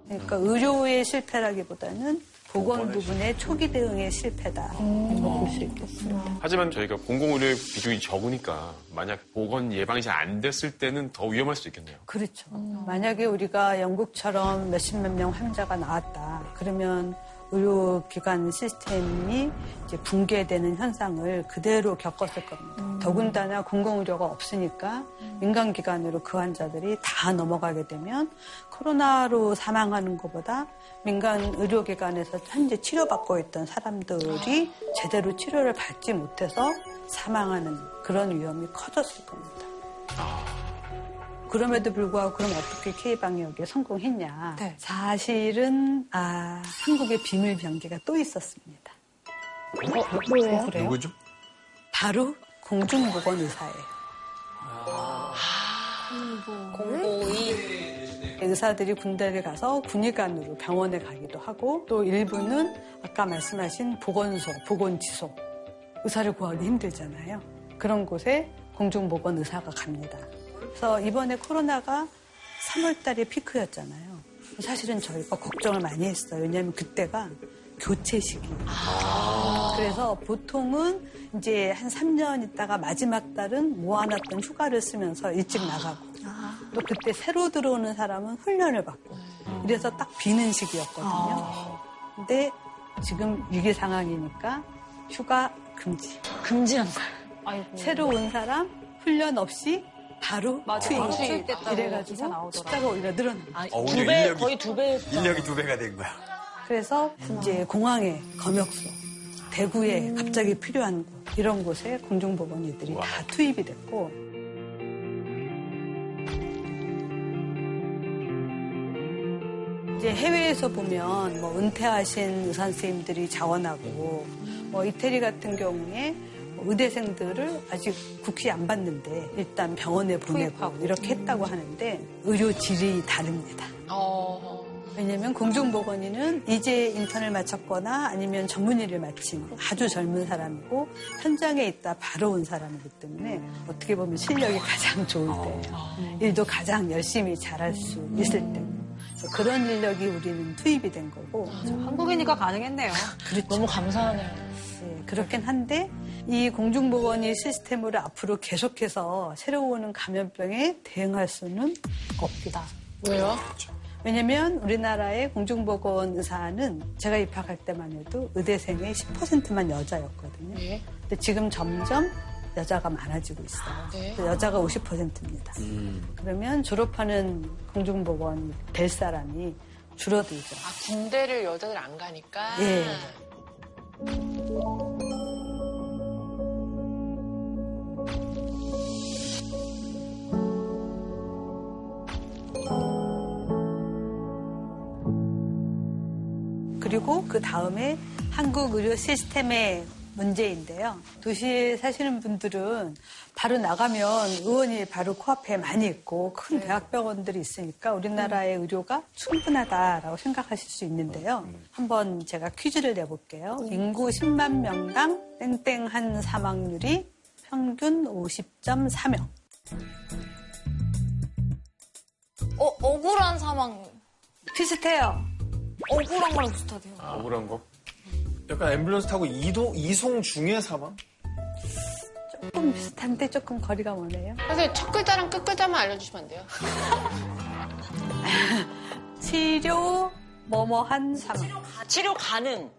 그러니까 의료의 실패라기보다는 보건 부분의 초기 대응의 실패다. 볼수 있겠습니다. 하지만 저희가 공공의료 비중이 적으니까 만약 보건 예방이 잘 안 됐을 때는 더 위험할 수도 있겠네요. 그렇죠. 만약에 우리가 영국처럼 몇십 몇 명 환자가 나왔다. 그러면 의료기관 시스템이 이제 붕괴되는 현상을 그대로 겪었을 겁니다. 더군다나 공공의료가 없으니까 민간기관으로 그 환자들이 다 넘어가게 되면 코로나로 사망하는 것보다 민간 의료기관에서 현재 치료받고 있던 사람들이 제대로 치료를 받지 못해서 사망하는 그런 위험이 커졌을 겁니다. 그럼에도 불구하고 그럼 어떻게 K방역에 성공했냐. 사실은 아, 한국의 비밀 병기가 또 있었습니다. 뭐예요? 누구죠? 바로 공중보건 의사예요. 공고의 의사들이 군대를 가서 군의관으로 병원에 가기도 하고 또 일부는 아까 말씀하신 보건소, 보건지소 의사를 구하기 힘들잖아요. 그런 곳에 공중보건 의사가 갑니다. 그래서 이번에 코로나가 3월 달에 피크였잖아요. 사실은 저희가 걱정을 많이 했어요. 왜냐하면 그때가 교체 시기예요. 그래서 보통은 이제 한 3년 있다가 마지막 달은 모아놨던 휴가를 쓰면서 일찍 나가고 또 그때 새로 들어오는 사람은 훈련을 받고 이래서 딱 비는 시기였거든요. 근데 지금 위기 상황이니까 휴가 금지. 금지한 거예요. 새로 온 사람 훈련 없이 바로 맞아, 투입. 바로 투입됐다고 기사 이래가지고. 숫자가 오히려 늘어난 아. 어, 두 배, 인력이, 거의 두 배. 인력이 두 배가 된 거야. 그래서 이제 공항에 검역소, 대구에 갑자기 필요한 곳 이런 곳에 공중보건의들이 다 투입이 됐고 이제 해외에서 보면 뭐 은퇴하신 의사 선생님들이 자원하고 뭐 이태리 같은 경우에 뭐 의대생들을 아직 국시 안 받는데 일단 병원에 보내고 이렇게 했다고 하는데 의료 질이 다릅니다. 어. 왜냐면 공중보건의는 이제 인턴을 마쳤거나 아니면 전문의를 마친 아주 젊은 사람이고 현장에 있다 바로 온 사람이기 때문에 어떻게 보면 실력이 가장 좋을 때예요. 일도 가장 열심히 잘할 수 있을 때. 그런 인력이 우리는 투입이 된 거고. 한국이니까 가능했네요. 그렇죠. 너무 감사하네요. 네, 그렇긴 한데 이 공중보건의 시스템으로 앞으로 계속해서 새로 오는 감염병에 대응할 수는 없다. 왜요? 왜냐면 우리나라의 공중보건 의사는 제가 입학할 때만 해도 의대생의 10%만 여자였거든요. 근데 지금 점점 여자가 많아지고 있어요. 네. 그래서 여자가 50%입니다. 그러면 졸업하는 공중보건 될 사람이 줄어들죠. 아, 군대를 여자들 안 가니까. 예. 그 리고 그 다음에 한국 의료 시스템의 문제인데요. 도시에 사시는 분들은 바로 나가면 의원이 바로 코앞에 많이 있고 큰 대학병원들이 있으니까 우리나라의 의료가 충분하다라고 생각하실 수 있는데요. 한번 제가 퀴즈를 내볼게요. 인구 10만 명당 땡땡한 사망률이 평균 50.4명. 어, 억울한 사망. 비슷해요. 억울한 거랑 비슷하대요. 억울한 거? 약간 앰뷸런스 타고 이동, 이송 중에 사망? 조금 비슷한데 조금 거리가 머네요. 선생님, 첫 글자랑 끝 글자만 알려주시면 안 돼요? 치료 뭐뭐한 사망. 치료 가능.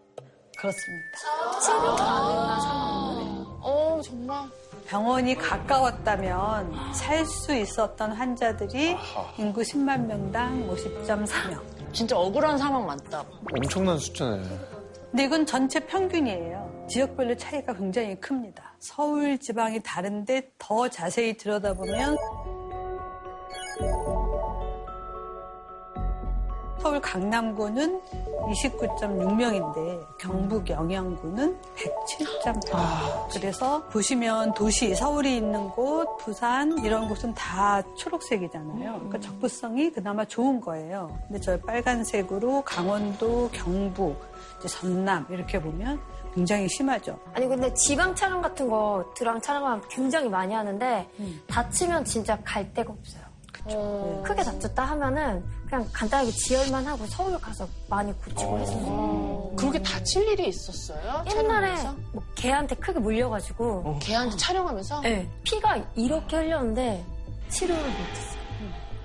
그렇습니다. 치료 가능한 사망. 어, 정말. 병원이 가까웠다면 살 수 있었던 환자들이 인구 10만 명당 50.4명. 진짜 억울한 사망 많다. 엄청난 숫자네. 근데 이건 전체 평균이에요. 지역별로 차이가 굉장히 큽니다. 서울 지방이 다른데 더 자세히 들여다보면 서울 강남구는 29.6명인데 경북 영양구는 107.8명. 그래서 보시면 도시, 서울이 있는 곳, 부산 이런 곳은 다 초록색이잖아요. 그러니까 적부성이 그나마 좋은 거예요. 근데 저 빨간색으로 강원도, 경북, 전남 이렇게 보면 굉장히 심하죠. 아니 근데 지방 촬영 같은 거 드랑 촬영하면 굉장히 많이 하는데 다치면 진짜 갈 데가 없어요. 크게 다쳤다 하면은 그냥 간단하게 지혈만 하고 서울 가서 많이 고치고 했어요. 그렇게 다칠 일이 있었어요? 옛날에 촬영하면서? 뭐 개한테 크게 물려가지고 개한테 촬영하면서? 네, 피가 이렇게 흘렸는데 치료를 못했어요.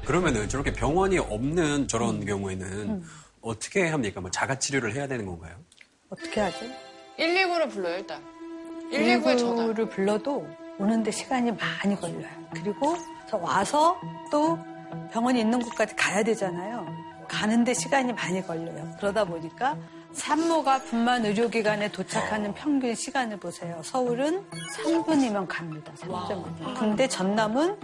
그러면은 저렇게 병원이 없는 저런 경우에는 어떻게 합니까? 뭐 자가 치료를 해야 되는 건가요? 어떻게 하죠? 119를 불러요, 일단. 119에 전화. 119를 불러도 오는데 시간이 많이 걸려요. 그리고 저 와서 또 병원이 있는 곳까지 가야 되잖아요. 가는데 시간이 많이 걸려요. 그러다 보니까 산모가 분만 의료기관에 도착하는 평균 시간을 보세요. 서울은 3분이면 갑니다. 3.5분. 근데 전남은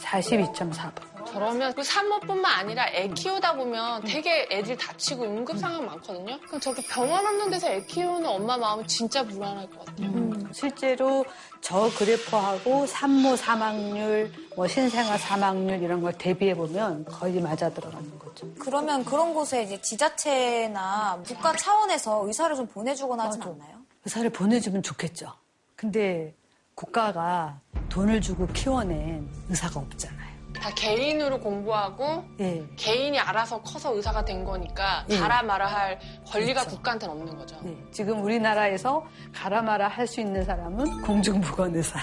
42.4분. 저러면 그 산모뿐만 아니라 애 키우다 보면 되게 애들 다치고 응급 상황 많거든요. 그럼 저렇게 병원 없는 데서 애 키우는 엄마 마음은 진짜 불안할 것 같아요. 음, 실제로 저 그래프하고 산모 사망률, 뭐 신생아 사망률 이런 걸 대비해 보면 거의 맞아 들어가는 거죠. 그러면 그런 곳에 이제 지자체나 국가 차원에서 의사를 좀 보내주거나 하진 않나요? 의사를 보내주면 좋겠죠. 근데 국가가 돈을 주고 키워낸 의사가 없잖아요. 다 개인으로 공부하고 예. 개인이 알아서 커서 의사가 된 거니까 예. 가라 마라 할 권리가 그렇죠. 국가한테는 없는 거죠. 네, 지금 우리나라에서 가라 마라 할 수 있는 사람은 공중보건 의사.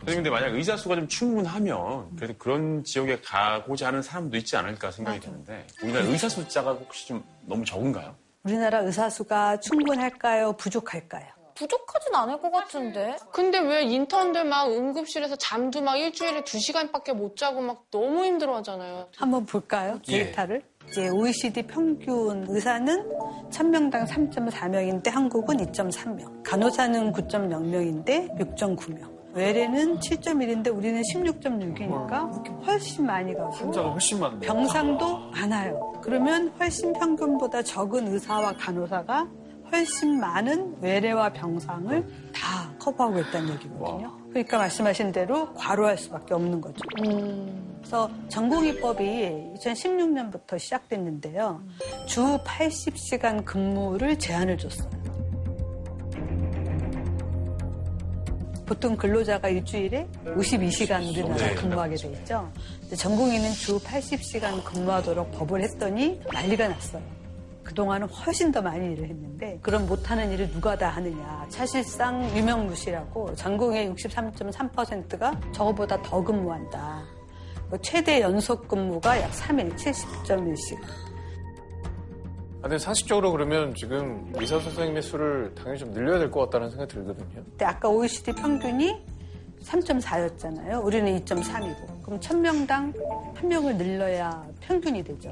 선생님 근데 만약 의사 수가 좀 충분하면 그래도 그런 지역에 가고자 하는 사람도 있지 않을까 생각이 드는데 우리나라 의사 숫자가 혹시 좀 너무 적은가요? 우리나라 의사 수가 충분할까요? 부족할까요? 부족하진 않을 것 같은데. 근데 왜 인턴들 막 응급실에서 잠도 막 일주일에 두 시간밖에 못 자고 막 너무 힘들어 하잖아요. 한번 볼까요? 예. 데이터를. 이제 OECD 평균 의사는 1000명당 3.4명인데 한국은 2.3명. 간호사는 9.0명인데 6.9명. 외래는 7.1인데 우리는 16.6이니까 훨씬 많이 가고 환자가 훨씬 많네. 병상도 많아요. 그러면 훨씬 평균보다 적은 의사와 간호사가 훨씬 많은 외래와 병상을 다 커버하고 있다는 얘기거든요. 그러니까 말씀하신 대로 과로할 수밖에 없는 거죠. 음. 그래서 전공의법이 2016년부터 시작됐는데요. 주 80시간 근무를 제한을 줬어요. 보통 근로자가 일주일에 52시간 우리나라 네. 근무하게 돼 있죠. 전공의는 주 80시간 근무하도록 법을 했더니 난리가 났어요. 그동안은 훨씬 더 많이 일을 했는데 그럼 못하는 일을 누가 다 하느냐. 사실상 유명무실하고 전공의 63.3%가 저거보다 더 근무한다. 뭐 최대 연속 근무가 약 3일 70.1시간. 아, 근데 상식적으로 그러면 지금 의사 선생님의 수를 당연히 좀 늘려야 될 것 같다는 생각이 들거든요. 근데 아까 OECD 평균이 3.4였잖아요. 우리는 2.3이고. 그럼 1000명당 한 명을 늘려야 평균이 되죠.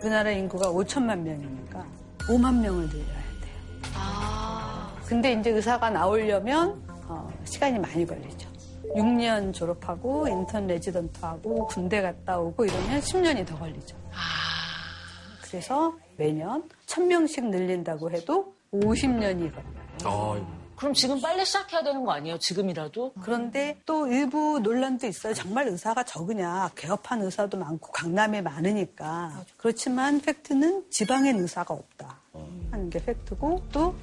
우리나라 인구가 5천만 명이니까 5만 명을 늘려야 돼요. 근데 이제 의사가 나오려면 어, 시간이 많이 걸리죠. 6년 졸업하고 인턴 레지던트하고 군대 갔다 오고 이러면 10년이 더 걸리죠. 그래서 매년 1000명씩 늘린다고 해도 50년이 걸려요. 그럼 지금 빨리 시작해야 되는 거 아니에요? 지금이라도? 그런데 또 일부 논란도 있어요. 정말 의사가 적으냐. 개업한 의사도 많고 강남에 많으니까. 그렇지만 팩트는 지방엔 의사가 없다. 하는 게 팩트고 또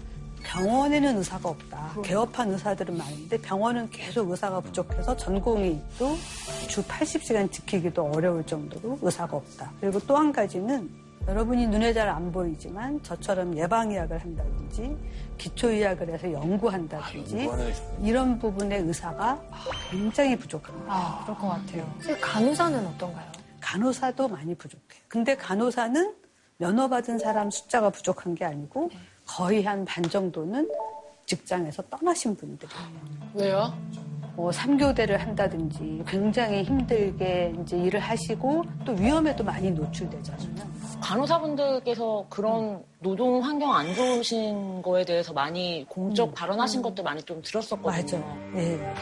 병원에는 의사가 없다. 개업한 의사들은 많은데 병원은 계속 의사가 부족해서 전공이 또주 80시간 지키기도 어려울 정도로 의사가 없다. 그리고 또 한 가지는 여러분이 눈에 잘 안 보이지만 저처럼 예방의학을 한다든지 기초의학을 해서 연구한다든지 이런 부분의 의사가 굉장히 부족합니다. 아, 그럴 것 같아요. 간호사는 어떤가요? 간호사도 많이 부족해요. 근데 간호사는 면허받은 사람 숫자가 부족한 게 아니고 거의 한 반 정도는 직장에서 떠나신 분들이에요. 왜요? 뭐 3교대를 한다든지 굉장히 힘들게 이제 일을 하시고 또 위험에도 많이 노출되잖아요. 간호사분들께서 그런 노동 환경 안 좋으신 거에 대해서 많이 공적 발언하신 것도 많이 좀 들었었거든요. 맞아요. 네.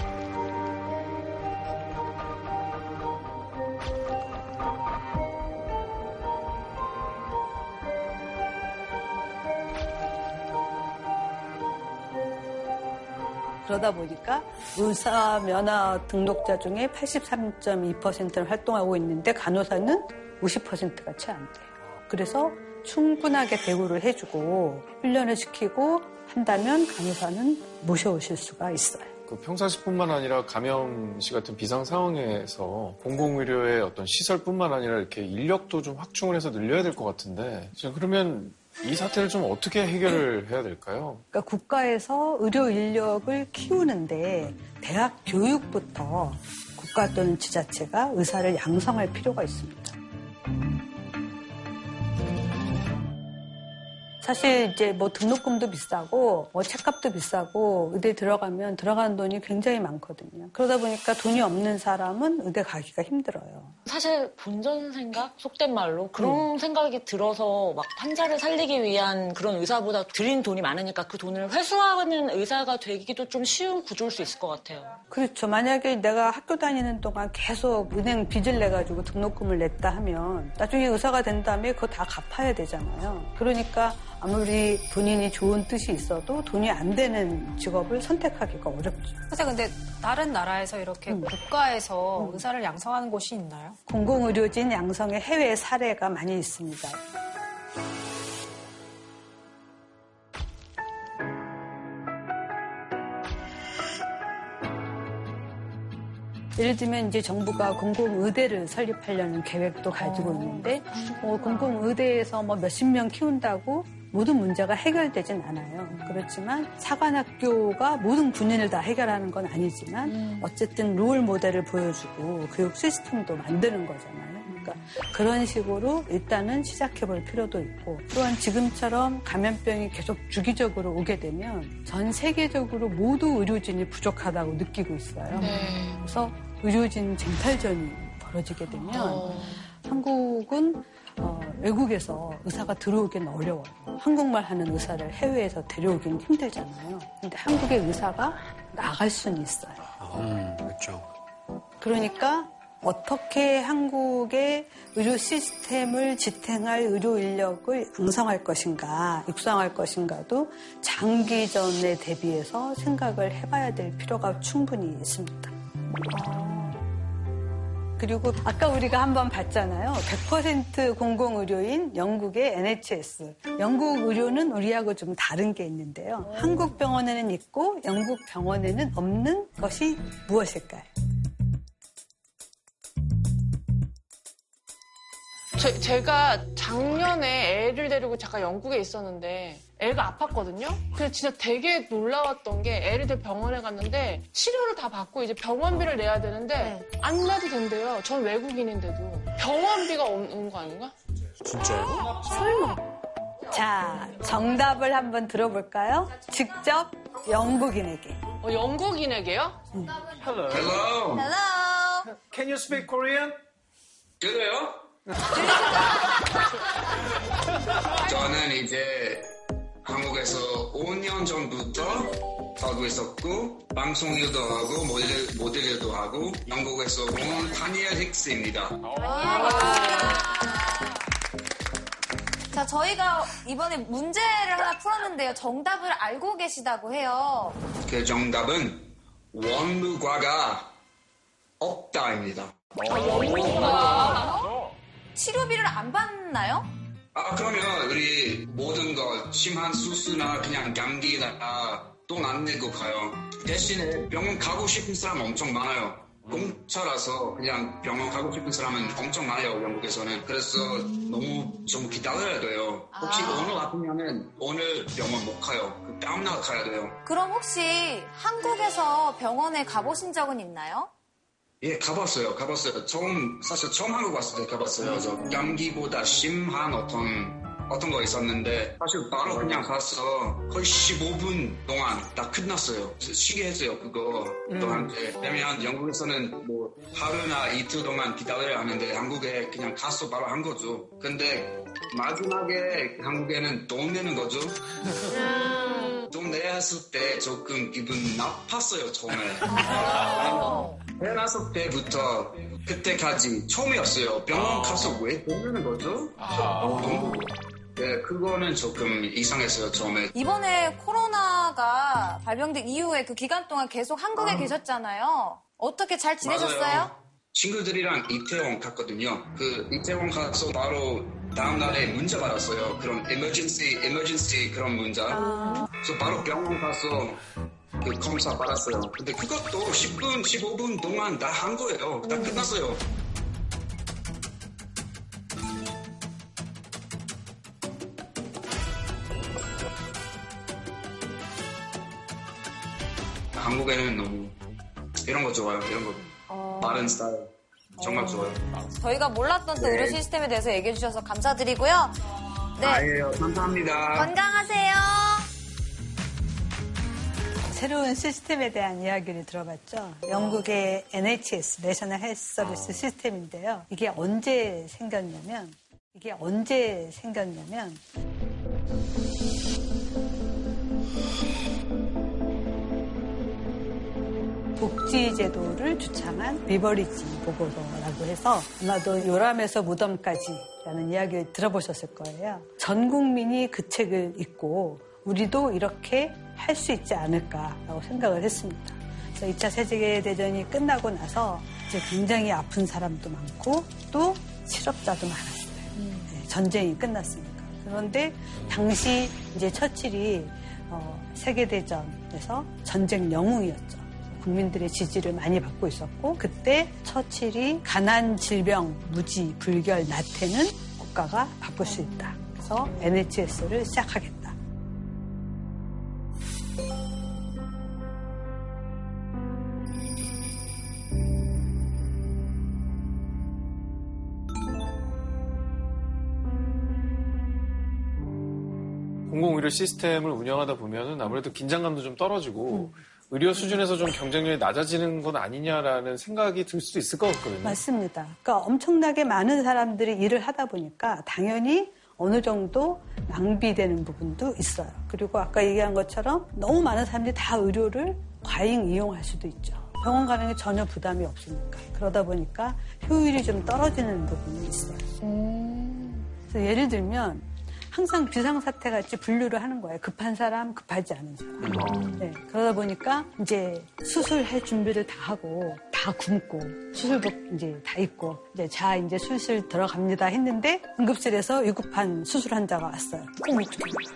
그러다 보니까 의사 면허 등록자 중에 83.2%는 활동하고 있는데 간호사는 50%가 채 안 돼요. 그래서 충분하게 대우를 해주고 훈련을 시키고 한다면 간호사는 모셔오실 수가 있어요. 그 평상시뿐만 아니라 감염시 같은 비상 상황에서 공공의료의 어떤 시설뿐만 아니라 이렇게 인력도 좀 확충을 해서 늘려야 될 것 같은데 자, 그러면 이 사태를 좀 어떻게 해결을 해야 될까요? 그러니까 국가에서 의료 인력을 키우는데 대학 교육부터 국가 또는 지자체가 의사를 양성할 필요가 있습니다. 사실 이제 뭐 등록금도 비싸고 뭐 책값도 비싸고 의대 들어가면 들어가는 돈이 굉장히 많거든요. 그러다 보니까 돈이 없는 사람은 의대 가기가 힘들어요. 사실 본전 생각? 속된 말로 그런 생각이 들어서 막 환자를 살리기 위한 그런 의사보다 들인 돈이 많으니까 그 돈을 회수하는 의사가 되기도 좀 쉬운 구조일 수 있을 것 같아요. 그렇죠. 만약에 내가 학교 다니는 동안 계속 은행 빚을 내 가지고 등록금을 냈다 하면 나중에 의사가 된 다음에 그거 다 갚아야 되잖아요. 그러니까 아무리 본인이 좋은 뜻이 있어도 돈이 안 되는 직업을 선택하기가 어렵죠. 선생 근데 다른 나라에서 이렇게 국가에서 의사를 양성하는 곳이 있나요? 공공의료진 양성의 해외 사례가 많이 있습니다. 예를 들면 이제 정부가 공공의대를 설립하려는 계획도 가지고 있는데 뭐 공공의대에서 뭐 몇십 명 키운다고 모든 문제가 해결되진 않아요. 그렇지만 사관학교가 모든 군인을 다 해결하는 건 아니지만 어쨌든 롤 모델을 보여주고 교육 시스템도 만드는 거잖아요. 그러니까 그런 식으로 일단은 시작해 볼 필요도 있고 또한 지금처럼 감염병이 계속 주기적으로 오게 되면 전 세계적으로 모두 의료진이 부족하다고 느끼고 있어요. 그래서 의료진 쟁탈전이 벌어지게 되면 한국은 어, 외국에서 의사가 들어오기는 어려워요. 한국말 하는 의사를 해외에서 데려오기는 힘들잖아요. 근데 한국의 의사가 나갈 수는 있어요. 음, 그렇죠. 그러니까 어떻게 한국의 의료 시스템을 지탱할 의료 인력을 양성할 것인가, 육성할 것인가도 장기전에 대비해서 생각을 해봐야 될 필요가 충분히 있습니다. 그리고 아까 우리가 한번 봤잖아요. 100% 공공의료인 영국의 NHS. 영국 의료는 우리하고 좀 다른 게 있는데요. 한국 병원에는 있고 영국 병원에는 없는 것이 무엇일까요? 제, 제가 작년에 애를 데리고 잠깐 영국에 있었는데 애가 아팠거든요. 근데 진짜 되게 놀라웠던 게 애를 데리고 병원에 갔는데 치료를 다 받고 이제 병원비를 내야 되는데 안 내도 된대요. 전 외국인인데도 병원비가 없는 거 아닌가? 진짜요? 설마. 자, 정답을 한번 들어볼까요? 직접 영국인에게. 어, 영국인에게요? Hello. Hello. Hello. Can you speak Korean? 그래요? 저는 이제 한국에서 5년 전부터 살고 있었고 방송 일도 하고 모델, 모델 일도 하고 영국에서 온 다니엘 힉스입니다. 자, 저희가 이번에 문제를 하나 풀었는데요. 정답을 알고 계시다고 해요. 그 정답은 원무과가 없다입니다. 치료비를 안 받나요? 아 그러면 우리 모든 거 심한 수수나 그냥 감기나 돈안 내고 가요. 대신에 병원 가고 싶은 사람 엄청 많아요. 공짜라서 그냥 병원 가고 싶은 사람은 엄청 많아요 영국에서는. 그래서 너무 좀 기다려야 돼요. 혹시 아. 오늘 아프면은 오늘 병원 못 가요. 그 다음날 가야 돼요. 그럼 혹시 한국에서 병원에 가보신 적은 있나요? 예, 가봤어요. 가봤어요. 처음, 사실 처음 한국 왔을 때 가봤어요. 저 감기보다 심한 어떤, 어떤 거 있었는데, 사실 바로 그냥 가서 거의 15분 동안 다 끝났어요. 쉬게 했어요, 그거. 또한테. 왜냐면 영국에서는 뭐 하루나 이틀 동안 기다려야 하는데, 한국에 그냥 가서 바로 한 거죠. 근데 마지막에 한국에는 돈 내는 거죠. 돈 내야 했을 때 조금 기분 나빴어요, 처음에. 태어났을 때부터 그때까지 처음이었어요. 병원 가서 왜 돈내는 거죠? 너무, 네, 그거는 조금 이상했어요, 처음에. 이번에 코로나가 발병된 이후에 그 기간 동안 계속 한국에 계셨잖아요. 어떻게 잘 지내셨어요? 맞아요. 친구들이랑 이태원 갔거든요. 그 이태원 가서 바로 다음 날에 문자 받았어요. 그런 emergency, emergency 그런 문자. 그래서 바로 병원 가서 그 검사 받았어요. 근데 그것도 10분, 15분 동안 다 한 거예요. 다 끝났어요. 한국에는 너무 이런 거 좋아요. 이런 거 빠른 스타일 정말 좋아요. 저희가 몰랐던 또 네. 의료 시스템에 대해서 얘기해 주셔서 감사드리고요. 네. 아예요. 감사합니다. 건강하세요. 새로운 시스템에 대한 이야기를 들어봤죠. 영국의 NHS, 내셔널 헬스 서비스 시스템인데요. 이게 언제 생겼냐면, 이게 언제 생겼냐면, 복지제도를 주창한 리버리지 보고서라고 해서 아마도 요람에서 무덤까지라는 이야기를 들어보셨을 거예요. 전 국민이 그 책을 읽고 우리도 이렇게 할 수 있지 않을까라고 생각을 했습니다. 그래서 2차 세계대전이 끝나고 나서 이제 굉장히 아픈 사람도 많고 또 실업자도 많았어요. 네, 전쟁이 끝났으니까. 그런데 당시 이제 처칠이 어, 세계대전에서 전쟁 영웅이었죠. 국민들의 지지를 많이 받고 있었고 그때 처칠이 가난, 질병, 무지, 불결, 나태는 국가가 바꿀 수 있다. 그래서 NHS를 시작하겠다. 공공의료 시스템을 운영하다 보면은 아무래도 긴장감도 좀 떨어지고 의료 수준에서 좀 경쟁력이 낮아지는 건 아니냐라는 생각이 들 수도 있을 것 같거든요. 맞습니다. 그러니까 엄청나게 많은 사람들이 일을 하다 보니까 당연히 어느 정도 낭비되는 부분도 있어요. 그리고 아까 얘기한 것처럼 너무 많은 사람들이 다 의료를 과잉 이용할 수도 있죠. 병원 가는 게 전혀 부담이 없으니까. 그러다 보니까 효율이 좀 떨어지는 부분이 있어요. 그래서 예를 들면 항상 비상사태 같이 분류를 하는 거예요. 급한 사람, 급하지 않은 사람. 네, 그러다 보니까 이제 수술할 준비를 다 하고 다다 굶고 수술복 이제 다 입고 이제 자 이제 수술 들어갑니다 했는데 응급실에서 위급한 수술 환자가 왔어요.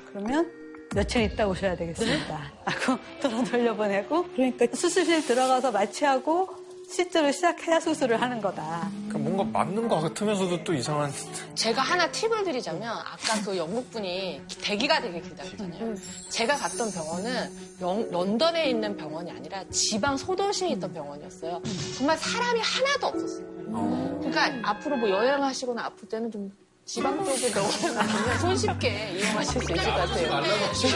그러면 며칠 있다 오셔야 되겠습니다. 하고 돈 돌려보내고 그러니까 수술실 들어가서 마취하고 실제로 시작해야 수술을 하는 거다. 그러니까 뭔가 맞는 것 같으면서도 또 이상한. 제가 하나 팁을 드리자면 아까 그 영국 분이 대기가 되게 길다 했잖아요. 제가 갔던 병원은 영- 런던에 있는 병원이 아니라 지방 소도시에 있던 병원이었어요. 정말 사람이 하나도 없었어요. 그러니까 앞으로 뭐 여행하시거나 아플 때는 좀 지방 쪽에 병원에 가면 손쉽게 이용하실 수 있을 것 같아요.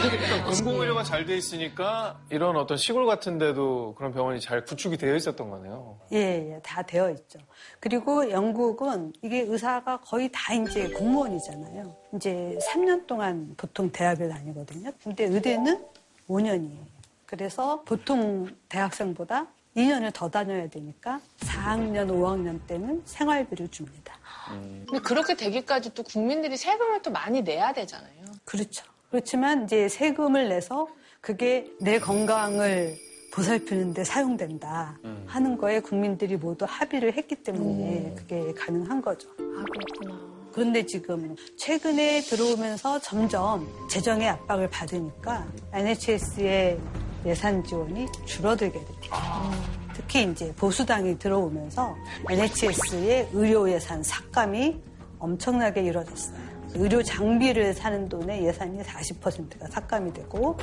그러니까 공공의료가 잘 돼 있으니까 이런 어떤 시골 같은 데도 그런 병원이 잘 구축이 되어 있었던 거네요. 예, 예, 다 되어 있죠. 그리고 영국은 이게 의사가 거의 다 이제 공무원이잖아요. 이제 3년 동안 보통 대학을 다니거든요. 근데 의대는 5년이에요. 그래서 보통 대학생보다 2년을 더 다녀야 되니까 4학년, 5학년 때는 생활비를 줍니다. 근데 그렇게 되기까지 또 국민들이 세금을 또 많이 내야 되잖아요. 그렇죠. 그렇지만 이제 세금을 내서 그게 내 건강을 보살피는데 사용된다 하는 거에 국민들이 모두 합의를 했기 때문에 그게 가능한 거죠. 아, 그렇구나. 그런데 지금 최근에 들어오면서 점점 재정의 압박을 받으니까 NHS의 예산 지원이 줄어들게 됩니다. 특히 이제 보수당이 들어오면서 NHS의 의료 예산 삭감이 엄청나게 이루어졌어요. 의료 장비를 사는 돈의 예산이 40%가 삭감이 되고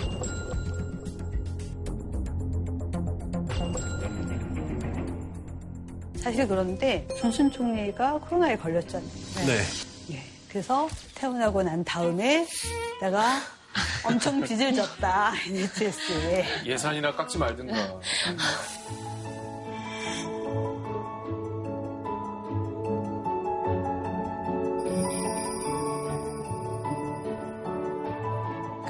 사실 그런데 존슨 총리가 코로나에 걸렸잖아요. 네. 예. 그래서 태어나고 난 다음에 내가 엄청 빚을 졌다 NHS에. 예산이나 깎지 말든가.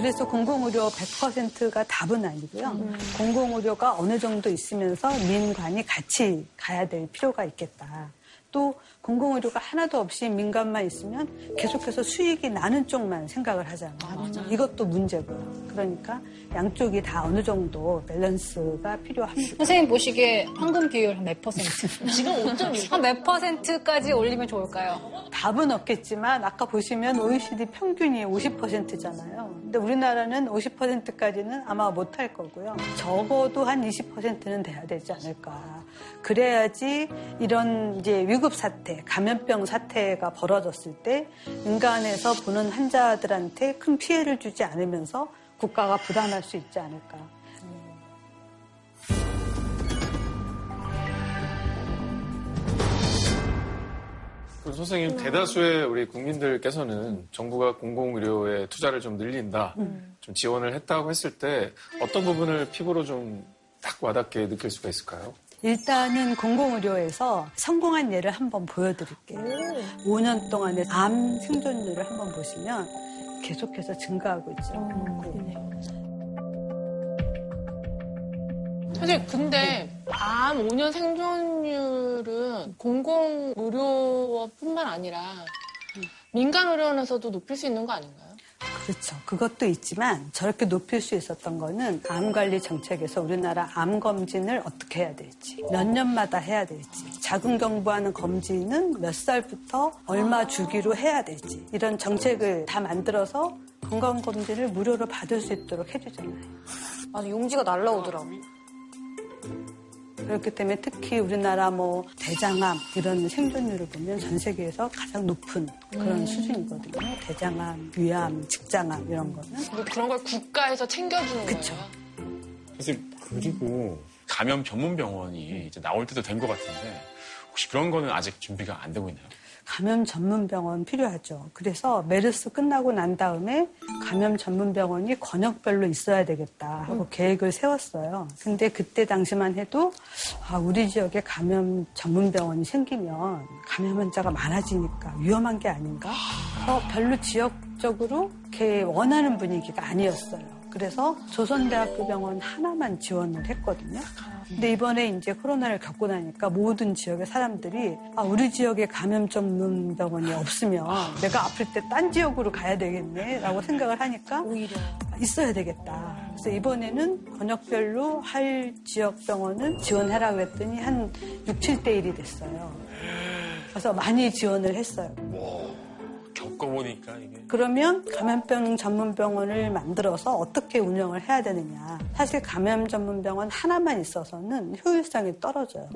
그래서 공공의료 100%가 답은 아니고요. 공공의료가 어느 정도 있으면서 민간이 같이 가야 될 필요가 있겠다. 또 공공의료가 하나도 없이 민간만 있으면 계속해서 수익이 나는 쪽만 생각을 하잖아요. 이것도 문제고요. 그러니까 양쪽이 다 어느 정도 밸런스가 필요합니다. 선생님 보시기에 황금 비율 한몇 퍼센트? 지금 5.6. 한몇 퍼센트까지 올리면 좋을까요? 답은 없겠지만 아까 보시면 OECD 평균이 50%잖아요. 근데 우리나라는 50%까지는 아마 못할 거고요. 적어도 한 20%는 돼야 되지 않을까. 그래야지 이런 이제 위급 사태, 감염병 사태가 벌어졌을 때 민간에서 보는 환자들한테 큰 피해를 주지 않으면서 국가가 부담할 수 있지 않을까. 그럼 선생님 대다수의 우리 국민들께서는 정부가 공공의료에 투자를 좀 늘린다, 좀 지원을 했다고 했을 때 어떤 부분을 피부로 좀 딱 와닿게 느낄 수가 있을까요? 일단은 공공의료에서 성공한 예를 한번 보여드릴게요. 5년 동안의 암 생존율을 한번 보시면 계속해서 증가하고 있죠. 사실 근데 암 5년 생존율은 공공의료뿐만 아니라 민간 의료원에서도 높일 수 있는 거 아닌가요? 그렇죠. 그것도 있지만 저렇게 높일 수 있었던 거는 암관리 정책에서 우리나라 암 검진을 어떻게 해야 될지, 몇 년마다 해야 될지, 자궁경부하는 검진은 몇 살부터 얼마 주기로 해야 될지 이런 정책을 다 만들어서 건강검진을 무료로 받을 수 있도록 해주잖아요. 맞아, 용지가 날라오더라고. 그렇기 때문에 특히 우리나라 뭐 대장암 이런 생존율을 보면 전 세계에서 가장 높은 그런 음. 수준이거든요. 대장암, 위암, 직장암 이런 거는. 뭐 그런 걸 국가에서 챙겨주는 그쵸. 거예요. 사실 그리고 감염 전문 병원이 이제 나올 때도 된 것 같은데 혹시 그런 거는 아직 준비가 안 되고 있나요? 감염 전문 병원 필요하죠. 그래서 메르스 끝나고 난 다음에 감염 전문 병원이 권역별로 있어야 되겠다 하고 계획을 세웠어요. 근데 그때 당시만 해도 아, 우리 지역에 감염 전문 병원이 생기면 감염 환자가 많아지니까 위험한 게 아닌가? 어, 별로 지역적으로 이렇게 원하는 분위기가 아니었어요. 그래서 조선대학교 병원 하나만 지원을 했거든요. 근데 이번에 이제 코로나를 겪고 나니까 모든 지역의 사람들이 아, 우리 지역에 감염 전문 병원이 없으면 내가 아플 때 딴 지역으로 가야 되겠네 라고 생각을 하니까 있어야 되겠다. 그래서 이번에는 권역별로 할 지역 병원을 지원해라 그랬더니 한 6, 7대 1이 됐어요. 그래서 많이 지원을 했어요. 겪어보니까 이게. 그러면 감염병 전문 병원을 만들어서 어떻게 운영을 해야 되느냐. 사실 감염 전문 병원 하나만 있어서는 효율성이 떨어져요.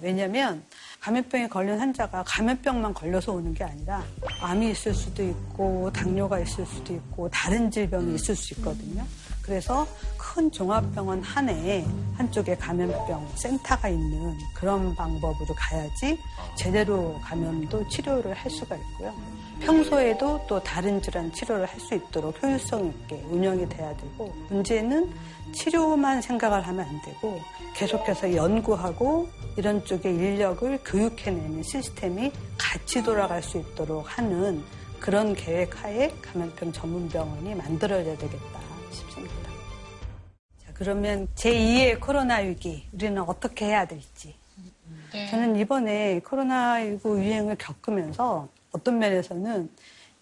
왜냐면 감염병에 걸린 환자가 감염병만 걸려서 오는 게 아니라 암이 있을 수도 있고 당뇨가 있을 수도 있고 다른 질병이 있을 수 있거든요. 그래서 큰 종합병원 한에 한쪽에 감염병 센터가 있는 그런 방법으로 가야지 제대로 감염도 치료를 할 수가 있고요. 평소에도 또 다른 질환 치료를 할 수 있도록 효율성 있게 운영이 돼야 되고 문제는 치료만 생각을 하면 안 되고 계속해서 연구하고 이런 쪽에 인력을 교육해내는 시스템이 같이 돌아갈 수 있도록 하는 그런 계획 하에 감염병 전문병원이 만들어져야 되겠다. 자, 그러면 제2의 코로나 위기 우리는 어떻게 해야 될지 네. 저는 이번에 코로나19 유행을 겪으면서 어떤 면에서는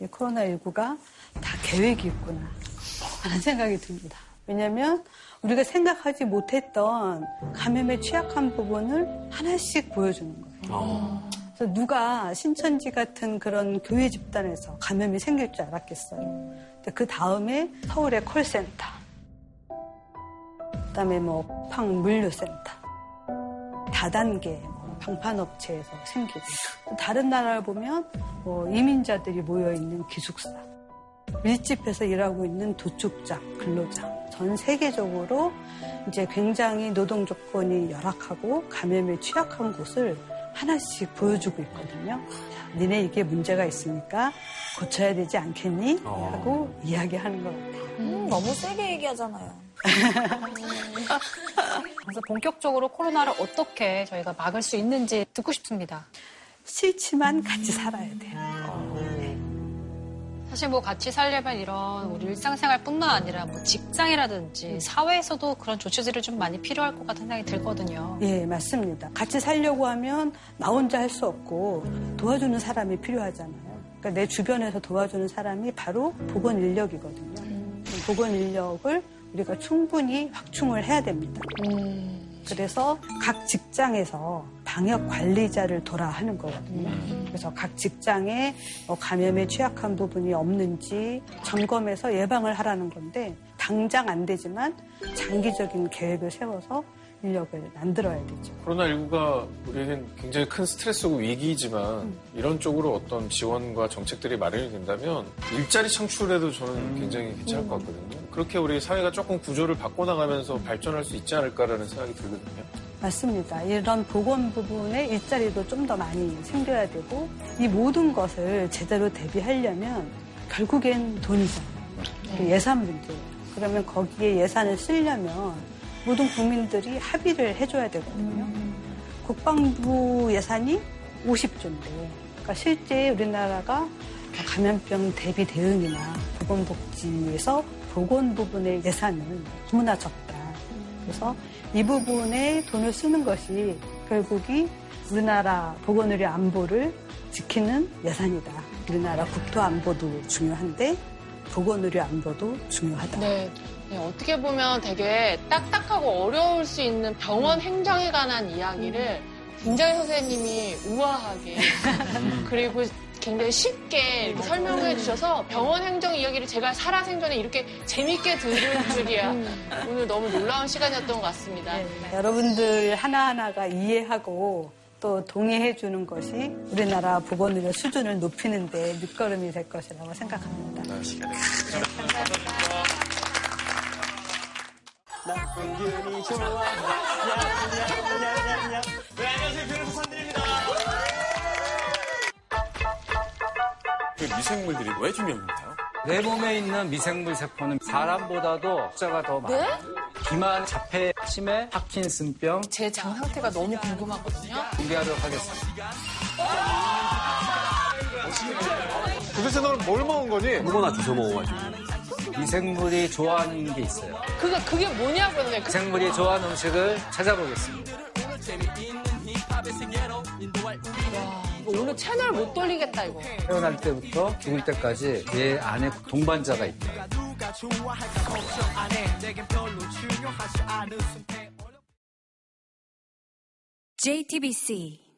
이 코로나19가 다 계획이 있구나 하는 생각이 듭니다. 왜냐하면 우리가 생각하지 못했던 감염에 취약한 부분을 하나씩 보여주는 거예요. 그래서 누가 신천지 같은 그런 교회 집단에서 감염이 생길 줄 알았겠어요. 그 다음에 서울의 콜센터, 그다음에 뭐 팡물류센터, 다단계 뭐 방판업체에서 생기고 다른 나라를 보면 뭐 이민자들이 모여 있는 기숙사, 밀집해서 일하고 있는 도축장, 근로장 전 세계적으로 이제 굉장히 노동 조건이 열악하고 감염에 취약한 곳을 하나씩 보여주고 있거든요. 자, 니네 이게 문제가 있으니까 고쳐야 되지 않겠니? 하고 이야기하는 것 같아요. 음, 너무 세게 얘기하잖아요. 그래서 본격적으로 코로나를 어떻게 저희가 막을 수 있는지 듣고 싶습니다. 싫지만 같이 살아야 돼요. 사실 뭐 같이 살려면 이런 우리 일상생활뿐만 아니라 뭐 직장이라든지 사회에서도 그런 조치들이 좀 많이 필요할 것 같은 생각이 들거든요. 예, 맞습니다. 같이 살려고 하면 나 혼자 할 수 없고 도와주는 사람이 필요하잖아요. 그러니까 내 주변에서 도와주는 사람이 바로 보건 인력이거든요. 보건 인력을 우리가 충분히 확충을 해야 됩니다. 그래서 각 직장에서 방역 관리자를 돌아 하는 거거든요. 그래서 각 직장에 뭐 감염에 취약한 부분이 없는지 점검해서 예방을 하라는 건데 당장 안 되지만 장기적인 계획을 세워서 인력을 만들어야 되죠. 코로나19가 우리에겐 굉장히 큰 스트레스고 위기이지만 이런 쪽으로 어떤 지원과 정책들이 마련이 된다면 일자리 창출에도 저는 굉장히 괜찮을 것 같거든요. 그렇게 우리 사회가 조금 구조를 바꿔나가면서 발전할 수 있지 않을까라는 생각이 들거든요. 맞습니다. 이런 보건 부분에 일자리도 좀 더 많이 생겨야 되고 이 모든 것을 제대로 대비하려면 결국엔 돈이잖아요. 그 예산 문제예요. 그러면 거기에 예산을 쓰려면 모든 국민들이 합의를 해줘야 되거든요. 국방부 예산이 50조인데, 그러니까 실제 우리나라가 감염병 대비 대응이나 보건복지에서 보건 부분의 예산은 너무나 적다. 그래서 이 부분에 돈을 쓰는 것이 결국이 우리나라 보건의료 안보를 지키는 예산이다. 우리나라 국토 안보도 중요한데 보건의료 안보도 중요하다. 네. 네, 어떻게 보면 되게 딱딱하고 어려울 수 있는 병원 행정에 관한 이야기를 김장희 선생님이 우아하게 그리고 굉장히 쉽게 이렇게 설명해 주셔서 병원 행정 이야기를 제가 살아생전에 이렇게 재밌게 들을 줄이야. 오늘 너무 놀라운 시간이었던 것 같습니다. 여러분들 하나하나가 이해하고 또 동의해 주는 것이 우리나라 보건의료 수준을 높이는 데 밑거름이 될 것이라고 생각합니다. 나쁜 기운이 좋아. 야야야야야. 네, 안녕하세요. 변호사 선들입니다. 그 미생물들이 왜 중요합니까? 내 몸에 있는 미생물 세포는 사람보다도 숫자가 더 많아요. 비만, 자폐, 치매, 파킨슨병 제 장 상태가 너무 궁금하거든요. 공개하도록 하겠습니다. 도대체 너는 뭘 먹은 거니? 아무거나 주워 먹어가지고. 미생물이 좋아하는 게 있어요. 그게, 그게 뭐냐고요. 그- 미생물이 좋아하는 음식을 찾아보겠습니다. 와, 오늘 채널 못 돌리겠다, 이거. 태어날 때부터 죽을 때까지 얘 안에 동반자가 있다. 좋아할까 걱정 안해 내겐 별로 중요하지 않은 승패 JTBC